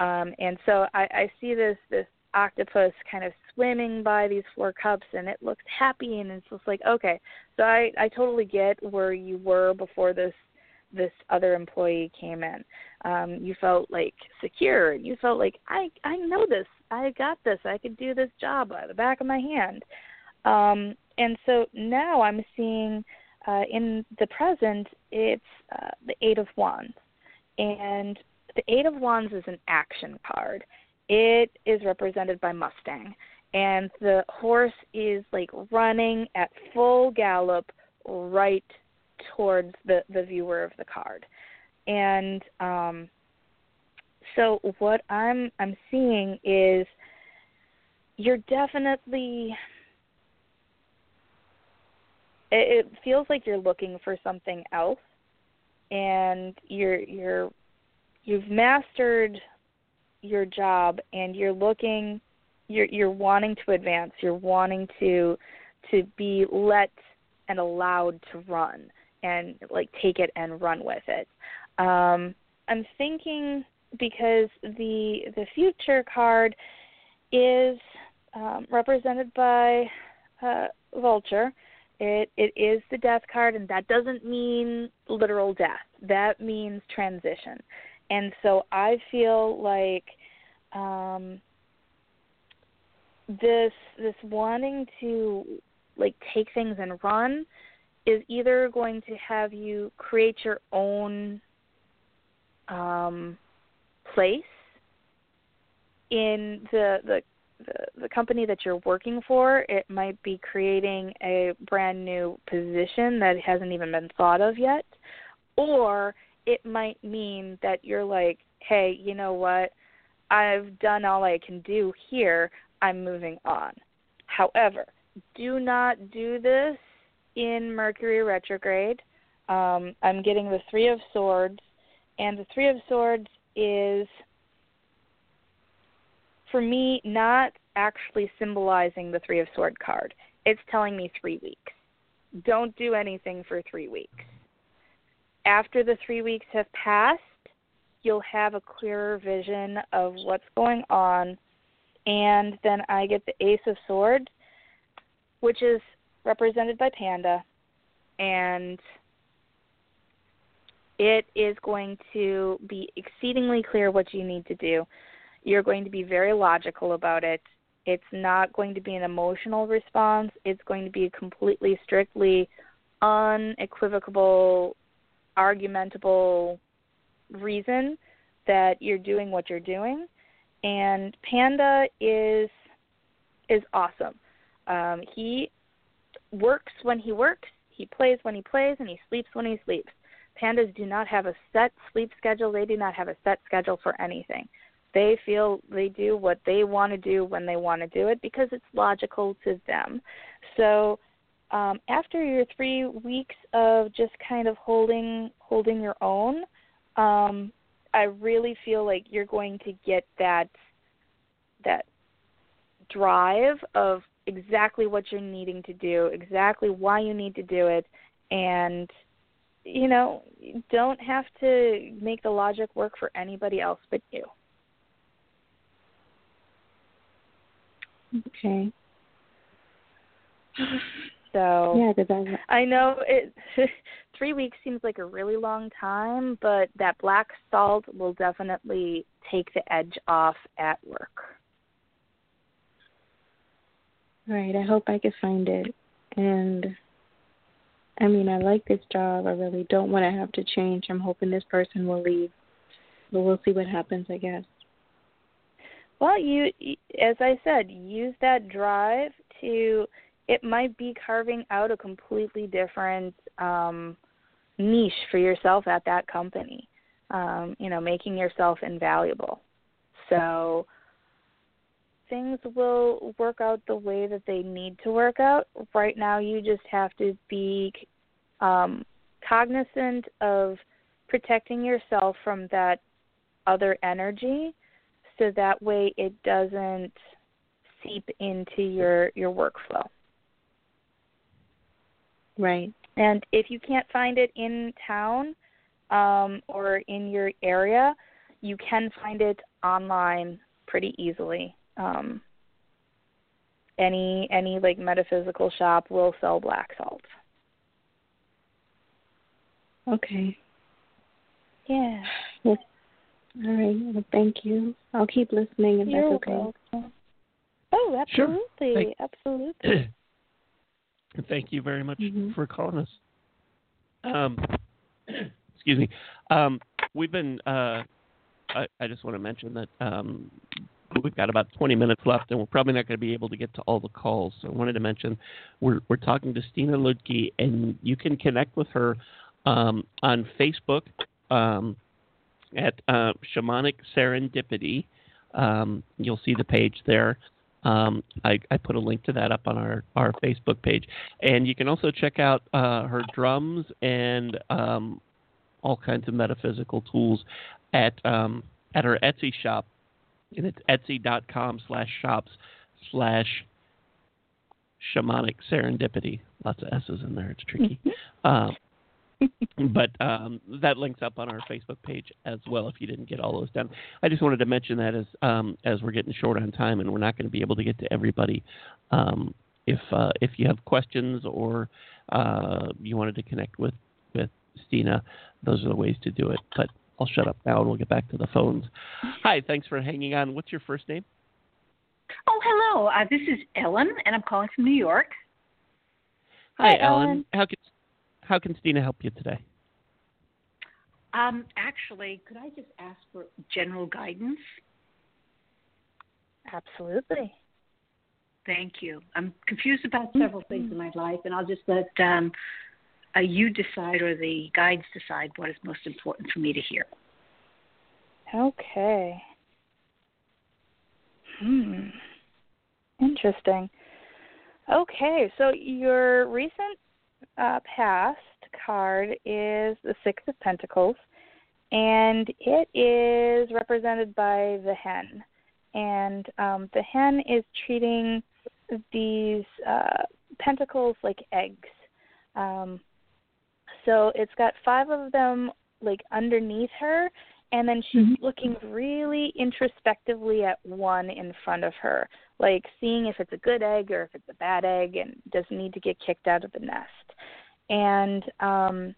Um, and so I, I see this this octopus kind of swimming by these four cups, and it looks happy, and it's just like okay. So I I totally get where you were before this this other employee came in. Um, you felt like secure, and you felt like I I know this, I got this, I could do this job by the back of my hand. Um, and so now I'm seeing uh, in the present, it's uh, the Eight of Wands. And the Eight of Wands is an action card. It is represented by Mustang. And the horse is like running at full gallop right towards the, the viewer of the card. And um, so what I'm I'm seeing is you're definitely it, it feels like you're looking for something else and you're you're you've mastered your job and you're looking you're you're wanting to advance you're wanting to to be let and allowed to run and like take it and run with it. Um i'm thinking because the the future card is um, represented by uh, vulture. It it is the death card and that doesn't mean literal death. That means transition. And so i feel like um this this wanting to like take things and run is either going to have you create your own um place in the the the, the company that you're working for, it might be creating a brand new position that hasn't even been thought of yet, or it might mean that you're like, hey, you know what? I've done all I can do here. I'm moving on. However, do not do this in Mercury retrograde. Um, I'm getting the Three of Swords, and the Three of Swords is, for me, not actually symbolizing the Three of Sword card. It's telling me three weeks. Don't do anything for three weeks. After the three weeks have passed, you'll have a clearer vision of what's going on. And then I get the Ace of Swords, which is represented by Panda. And it is going to be exceedingly clear what you need to do. You're going to be very logical about it. It's not going to be an emotional response. It's going to be a completely, strictly unequivocal, argumentable reason that you're doing what you're doing. And Panda is is awesome. Um, he works when he works, he plays when he plays, and he sleeps when he sleeps. Pandas do not have a set sleep schedule. They do not have a set schedule for anything. They feel they do what they want to do when they want to do it because it's logical to them. So um, after your three weeks of just kind of holding holding your own, um, I really feel like you're going to get that that drive of exactly what you're needing to do, exactly why you need to do it, and you know, you don't have to make the logic work for anybody else but you. Okay. So yeah, because I I know it. three weeks seems like a really long time, but that black salt will definitely take the edge off at work. Right. I hope I can find it. And I mean, I like this job. I really don't want to have to change. I'm hoping this person will leave. But we'll see what happens, I guess. Well, you as I said, use that drive to it might be carving out a completely different um niche for yourself at that company. Um, you know, making yourself invaluable. So things will work out the way that they need to work out. Right now, you just have to be um, cognizant of protecting yourself from that other energy so that way it doesn't seep into your your workflow. Right. And if you can't find it in town um, or in your area, you can find it online pretty easily. Um, any any like metaphysical shop will sell black salt. Okay. Yeah. Well, all right. Well, thank you. I'll keep listening if You're that's okay. welcome. Oh, Sure. absolutely, Thank- absolutely. Thank you very much Mhm. for calling us. Um, excuse me. Um, we've been. Uh, I, I just want to mention that um, we've got about 20 minutes left, and we're probably not going to be able to get to all the calls. So I wanted to mention we're we're talking to Stiina Luedtke, and you can connect with her um, on Facebook um, at uh, Shamanic Serendipity. Um, you'll see the page there. Um, I, I put a link to that up on our, our Facebook page. And you can also check out uh, her drums and um, all kinds of metaphysical tools at um, at her Etsy shop. And it's etsy.com slash shops slash shamanic serendipity. Lots of S's in there. It's tricky. Um, but um, that links up on our Facebook page as well. If you didn't get all those done, I just wanted to mention that as um, as we're getting short on time and we're not going to be able to get to everybody. Um, if uh, if you have questions or uh, you wanted to connect with with Stiina, those are the ways to do it. But I'll shut up now and we'll get back to the phones. Hi, thanks for hanging on. What's your first name? Oh, hello. Uh, this is Ellen, and I'm calling from New York. Hi, Hi, Ellen. Ellen. How can how can Stiina help you today? Um, actually, could I just ask for general guidance? Absolutely. Thank you. I'm confused about several things in my life, and I'll just let um, uh, you decide or the guides decide what is most important for me to hear. Okay. Hmm. Interesting. Okay, so your recent uh, past card is the Six of Pentacles, and it is represented by the hen. And um, the hen is treating these uh, pentacles like eggs. Um, so it's got five of them like underneath her, and then she's looking really introspectively at one in front of her, like seeing if it's a good egg or if it's a bad egg and doesn't need to get kicked out of the nest. And um,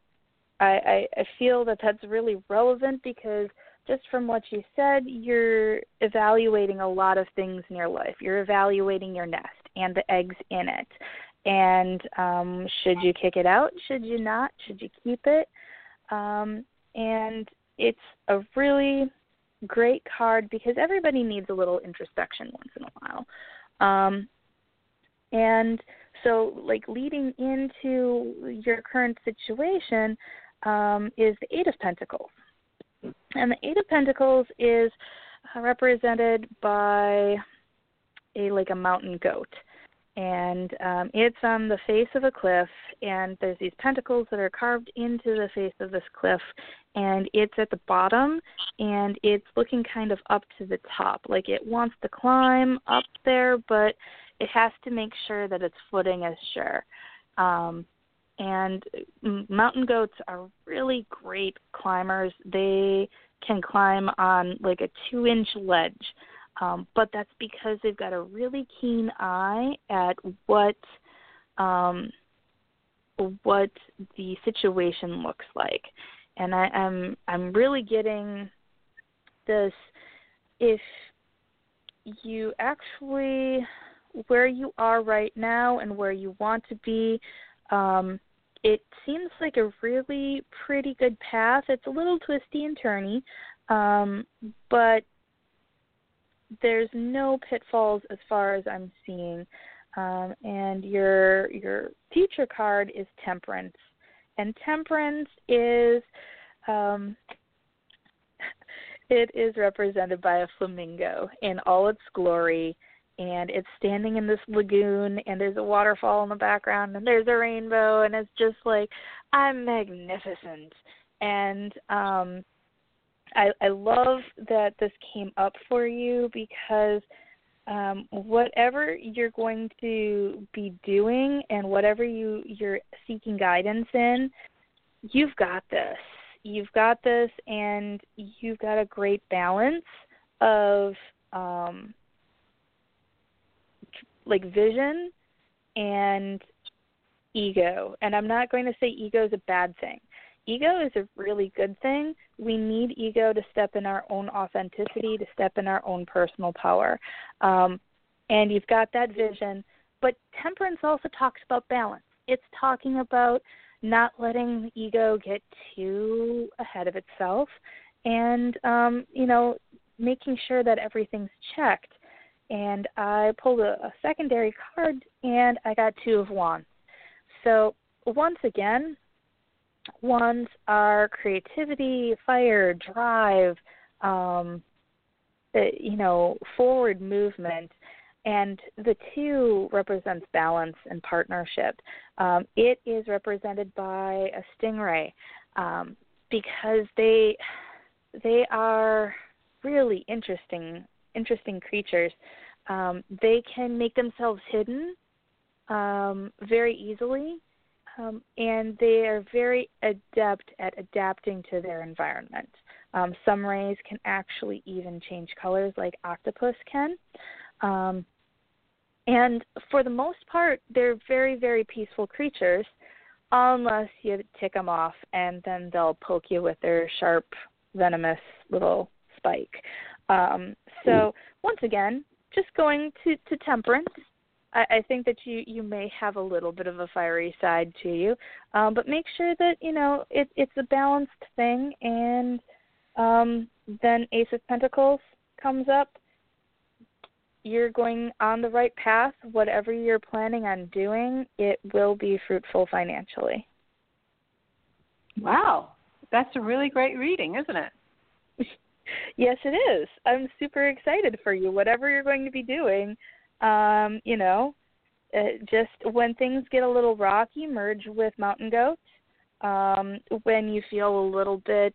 I, I, I feel that that's really relevant because just from what you said, you're evaluating a lot of things in your life. You're evaluating your nest and the eggs in it. And um, should you kick it out? Should you not? Should you keep it? Um, and it's a really great card because everybody needs a little introspection once in a while. Um, and so, like leading into your current situation um, is the Eight of Pentacles, and the Eight of Pentacles is uh, represented by a like a mountain goat, and um, it's on the face of a cliff, and there's these pentacles that are carved into the face of this cliff, and it's at the bottom, and it's looking kind of up to the top, like it wants to climb up there, but it has to make sure that its footing is sure. Um, and m- mountain goats are really great climbers. They can climb on like a two inch ledge, um, but that's because they've got a really keen eye at what um, what the situation looks like. And I, I'm I'm really getting this if you actually where you are right now and where you want to be um it seems like a really pretty good path it's a little twisty and turny um but there's no pitfalls as far as i'm seeing. Um and your your future card is temperance. And temperance is um it is represented by a flamingo in all its glory. And it's standing in this lagoon and there's a waterfall in the background and there's a rainbow and it's just like I'm magnificent. And um I I love that this came up for you because um whatever you're going to be doing and whatever you you're seeking guidance in you've got this you've got this and you've got a great balance of um like vision and ego. And I'm not going to say ego is a bad thing. Ego is a really good thing. We need ego to step in our own authenticity, to step in our own personal power. Um, and you've got that vision. But temperance also talks about balance. It's talking about not letting the ego get too ahead of itself and, um, you know, making sure that everything's checked and I pulled a, a secondary card and I got two of wands. So once again, wands are creativity, fire, drive, um, uh, you know, forward movement. and the two represents balance and partnership. Um, it is represented by a stingray um, because they they are really interesting interesting creatures. Um, they can make themselves hidden um, very easily, um, and they are very adept at adapting to their environment. Um, some rays can actually even change colors, like octopus can. Um, and for the most part, they're very, very peaceful creatures, unless you tick them off, and then they'll poke you with their sharp, venomous little spike. Um, so once again, just going to, to temperance. I, I think that you you may have a little bit of a fiery side to you, um, but make sure that you know it, it's a balanced thing. And um, then Ace of Pentacles comes up. You're going on the right path. Whatever you're planning on doing, it will be fruitful financially. Wow, that's a really great reading, isn't it? yes, it is. I'm super excited for you. Whatever you're going to be doing, um, you know, uh, just when things get a little rocky, merge with Mountain Goat. Um, when you feel a little bit,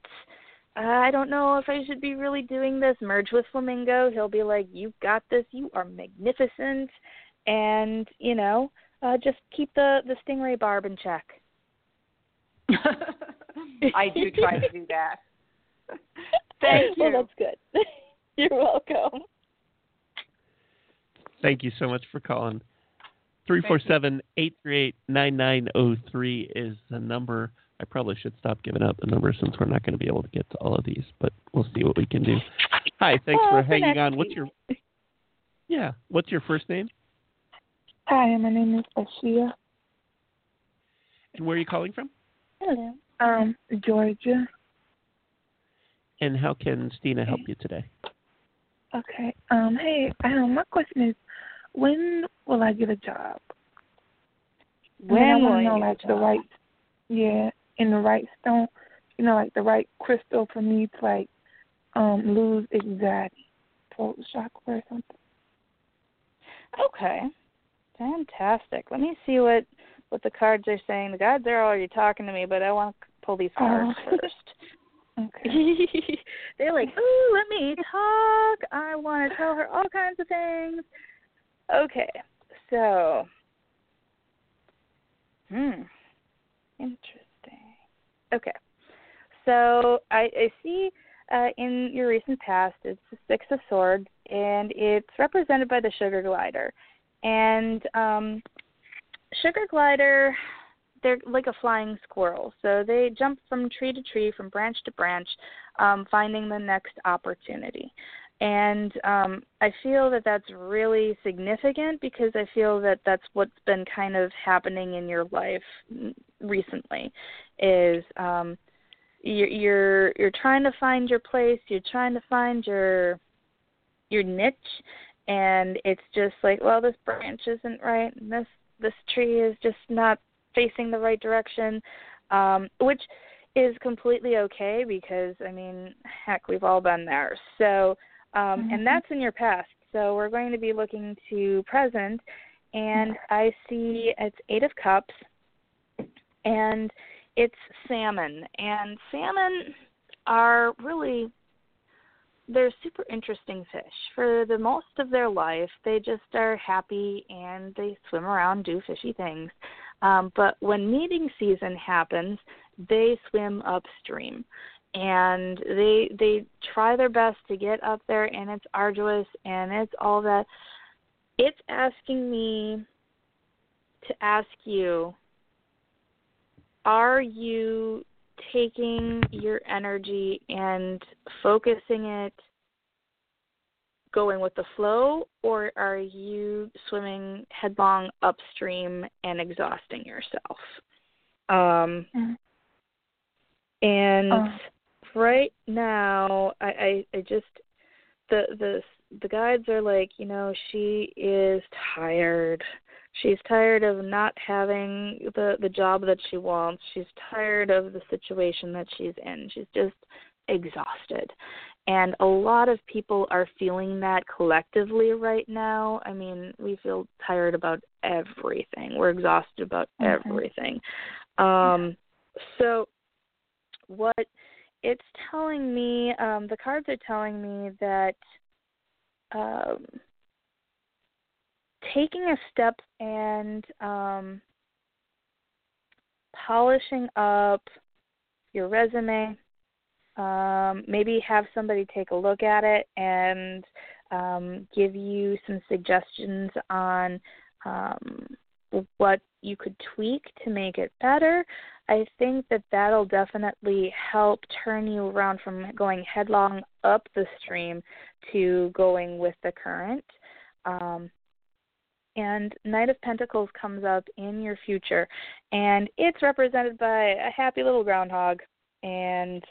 uh, I don't know if I should be really doing this, merge with Flamingo. He'll be like, "You got this. You are magnificent," and you know, uh, just keep the the stingray barb in check. I do try to do that. Thank you. Well, that's good. You're welcome. Thank you so much for calling. 347 838 9903 is the number. I probably should stop giving out the number since we're not going to be able to get to all of these, but we'll see what we can do. Hi, thanks well, for hanging on. What's your Yeah, what's your first name? Hi, my name is Ashia. And where are you calling from? Hello. Um, Georgia. And how can Stiina help you today? Okay. Um, hey, um, my question is, when will I get a job? When I want to know like the right, yeah, in the right stone, you know, like the right crystal for me to like um lose anxiety, throat chakra or something. Okay. Fantastic. Let me see what what the cards are saying. The gods are already talking to me, but I want to pull these cards Oh. first. Okay. They're like, "Ooh, let me talk. I want to tell her all kinds of things." Okay. So, hmm. Interesting. Okay. So, I I see uh, in your recent past it's the Six of Swords, and it's represented by the Sugar Glider. And um, Sugar Glider, they're like a flying squirrel. So they jump from tree to tree, from branch to branch, um, finding the next opportunity. And um, I feel that that's really significant because I feel that that's what's been kind of happening in your life recently. Is um, you're you're you're trying to find your place, you're trying to find your your niche, and it's just like, well, this branch isn't right, and this this tree is just not facing the right direction, um, which is completely okay because I mean, heck, we've all been there. So, um, and that's in your past. So we're going to be looking to present, and I see it's Eight of Cups, and it's salmon, and salmon are really they're super interesting fish. For the most of their life, they just are happy and they swim around, do fishy things. Um, but when mating season happens, they swim upstream, and they they try their best to get up there, and it's arduous and it's all that. It's asking me to ask you: Are you taking your energy and focusing it going with the flow or are you swimming headlong upstream and exhausting yourself um and Oh. Right now I, I i just the the the guides are like you know she is tired she's tired of not having the the job that she wants she's tired of the situation that she's in she's just exhausted And a lot of people are feeling that collectively right now. I mean, we feel tired about everything. We're exhausted about Okay. everything. Um, so, what it's telling me, um, the cards are telling me that um, taking a step and um, polishing up your resume, um, maybe have somebody take a look at it and um, give you some suggestions on um, what you could tweak to make it better. I think that that'll definitely help turn you around from going headlong up the stream to going with the current. Um, and Knight of Pentacles comes up in your future, and it's represented by a happy little groundhog. And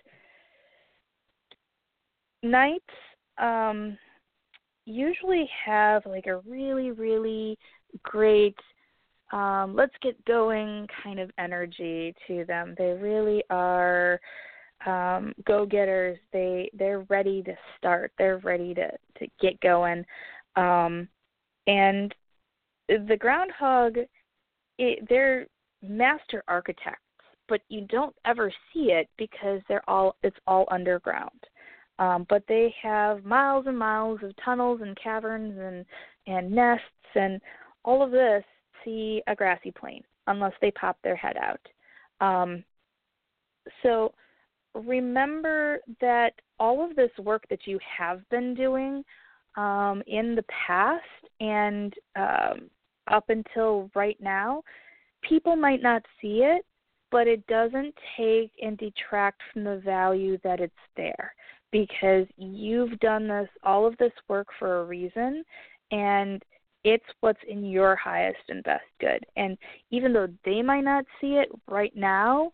Knights um, usually have like a really, really great um, let's get going kind of energy to them. They really are um, go getters. They they're ready to start. They're ready to to get going. Um, and the groundhog, it, they're master architects, but you don't ever see it because they're all it's all underground. Um, but they have miles and miles of tunnels and caverns and and nests and all of this see a grassy plain unless they pop their head out. Um, so remember that all of this work that you have been doing um, in the past and um, up until right now, people might not see it, but it doesn't take and detract from the value that it's there because you've done this all of this work for a reason and it's what's in your highest and best good. And even though they might not see it right now,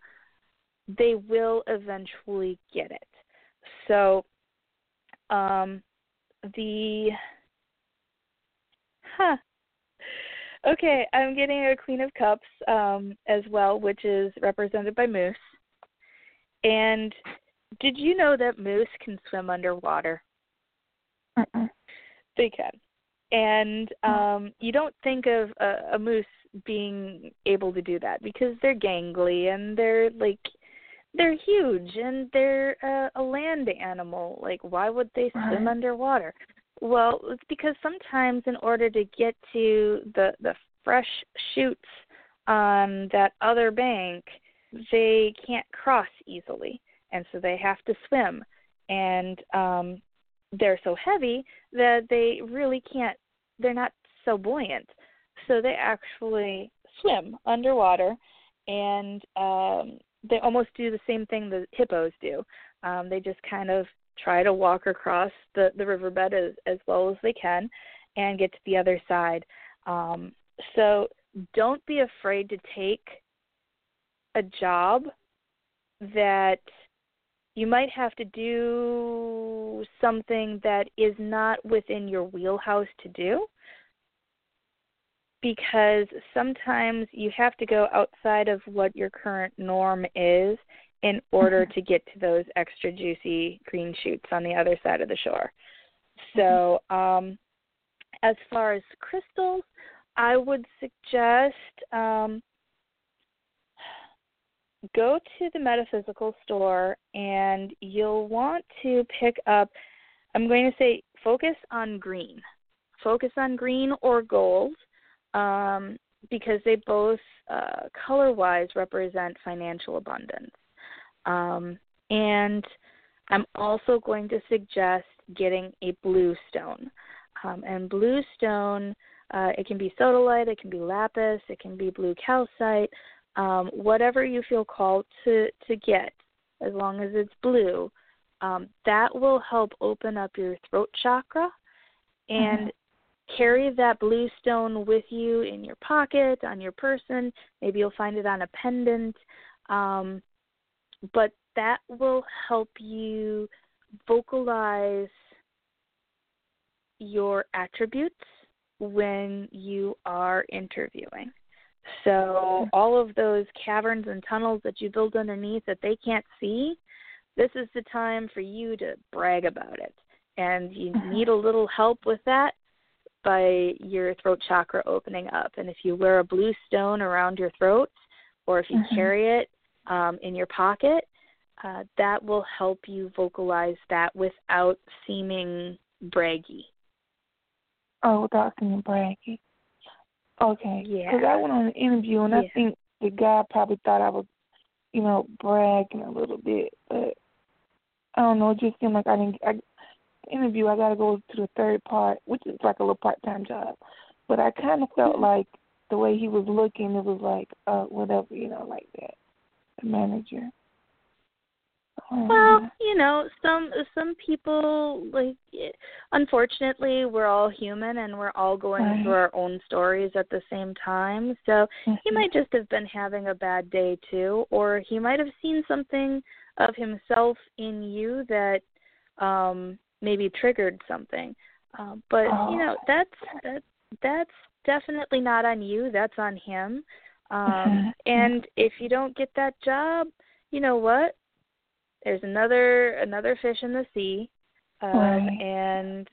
they will eventually get it. So, um, the, huh. Okay, I'm getting a Queen of Cups um, as well, which is represented by Moose. And did you know that moose can swim underwater? Uh-uh. They can and um you don't think of a, a moose being able to do that because they're gangly and they're like they're huge and they're a, a land animal. Like why would they swim Right. underwater? Well it's because sometimes in order to get to the the fresh shoots on that other bank they can't cross easily. And so they have to swim. And um they're so heavy that they really can't they're not so buoyant. So they actually swim underwater and um they almost do the same thing the hippos do. Um they just kind of try to walk across the the riverbed as as well as they can and get to the other side. Um so don't be afraid to take a job that you might have to do something that is not within your wheelhouse to do because sometimes you have to go outside of what your current norm is in order to get to those extra juicy green shoots on the other side of the shore. So, um, as far as crystals, I would suggest um, go to the metaphysical store and you'll want to pick up i'm going to say focus on green. Focus on green or gold um, because they both uh, color wise represent financial abundance. Um, and i'm also going to suggest getting a blue stone. Um, and blue stone uh, it can be sodalite it can be lapis it can be blue calcite um, whatever you feel called to to get, as long as it's blue, um, that will help open up your throat chakra, and carry that blue stone with you in your pocket, on your person. Maybe you'll find it on a pendant, um, but that will help you vocalize your attributes when you are interviewing. So all of those caverns and tunnels that you build underneath that they can't see, this is the time for you to brag about it. And you need a little help with that by your throat chakra opening up. And if you wear a blue stone around your throat, or if you Mhm. carry it um, in your pocket, uh, that will help you vocalize that without seeming braggy. Oh, without seeming braggy. Okay. Yeah. Because I went on an interview and I think the guy probably thought I was, you know, bragging a little bit, but I don't know. It just seemed like I didn't. I, interview, I got to go to the third part, which is like a little part-time job. But I kind of felt like the way he was looking, it was like, uh, whatever, you know, like that. The manager. Well, you know, some some people like unfortunately we're all human and we're all going Right. through our own stories at the same time. So he mhm. might just have been having a bad day too or he might have seen something of himself in you that um maybe triggered something. Um but you know, Oh. that's that that's definitely not on you, that's on him. Um Mhm. and if you don't get that job, you know what? There's another another fish in the sea um Right. and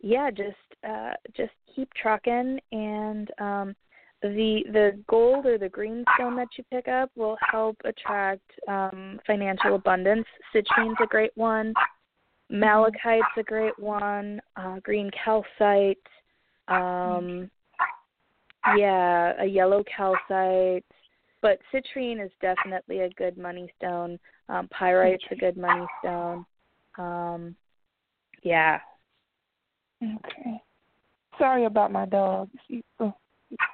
yeah just uh just keep trucking and um the the gold or the green stone that you pick up will help attract um financial abundance. Citrine's a great one. Malachite's a great one. Uh green calcite um yeah a yellow calcite. But citrine is definitely a good money stone um, pyrite's a good money stone. Um, yeah. Okay. Sorry about my dog. Oh,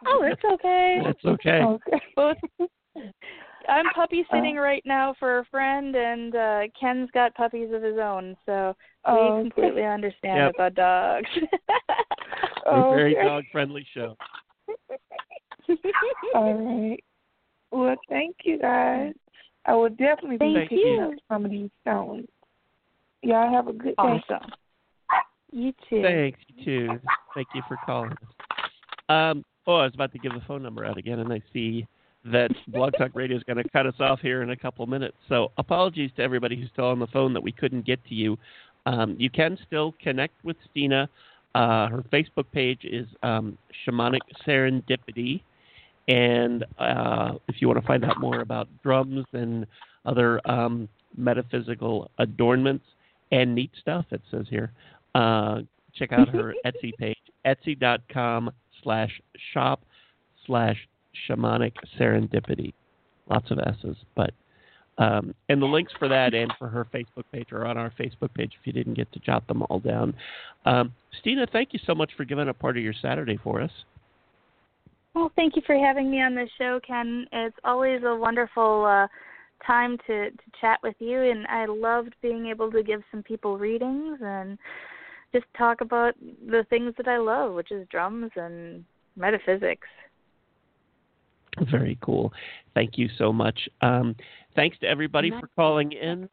Oh, it's okay. It's okay. okay. I'm puppy Uh, sitting right now for a friend, and uh Ken's got puppies of his own, so we Oh, okay. completely understand Yep. about dogs. We're a very Okay. dog friendly show. All right. Well, thank you guys. I will definitely be Thank picking you. up some of these stones. Y'all have a good day. awesome. You too. Thanks, you too. Thank you for calling. Um, oh, I was about to give the phone number out again, and I see that Blog Talk Radio is going to cut us off here in a couple minutes. So apologies to everybody who's still on the phone that we couldn't get to you. Um, you can still connect with Stiina. Uh, her Facebook page is um, Shamanic Serendipity. And uh, if you want to find out more about drums and other um, metaphysical adornments and neat stuff, it says here, uh, check out her Etsy page, etsy.com slash shop slash shamanic serendipity. Lots of S's, but um, and the links for that and for her Facebook page are on our Facebook page if you didn't get to jot them all down. Um, Stiina, thank you so much for giving up part of your Saturday for us. Well, thank you for having me on the show, Ken. It's always a wonderful uh, time to, to chat with you, and I loved being able to give some people readings and just talk about the things that I love, which is drums and metaphysics. Very cool. Thank you so much. Um, thanks to everybody for calling in.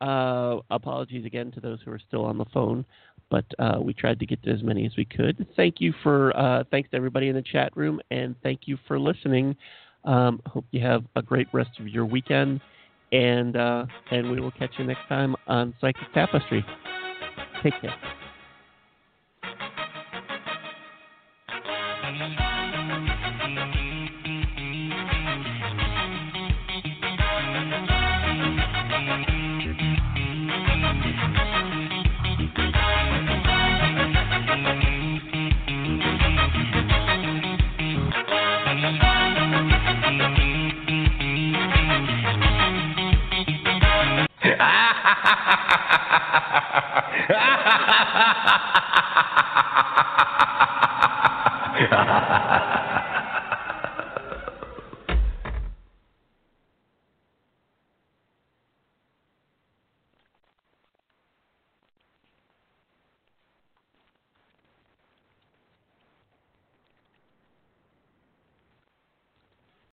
Uh, apologies again to those who are still on the phone, but uh, we tried to get to as many as we could. Thank you for uh, thanks to everybody in the chat room, and thank you for listening. Um, hope you have a great rest of your weekend, and uh, and we will catch you next time on Psychic Tapestry. Take care. Ha ha ha ha!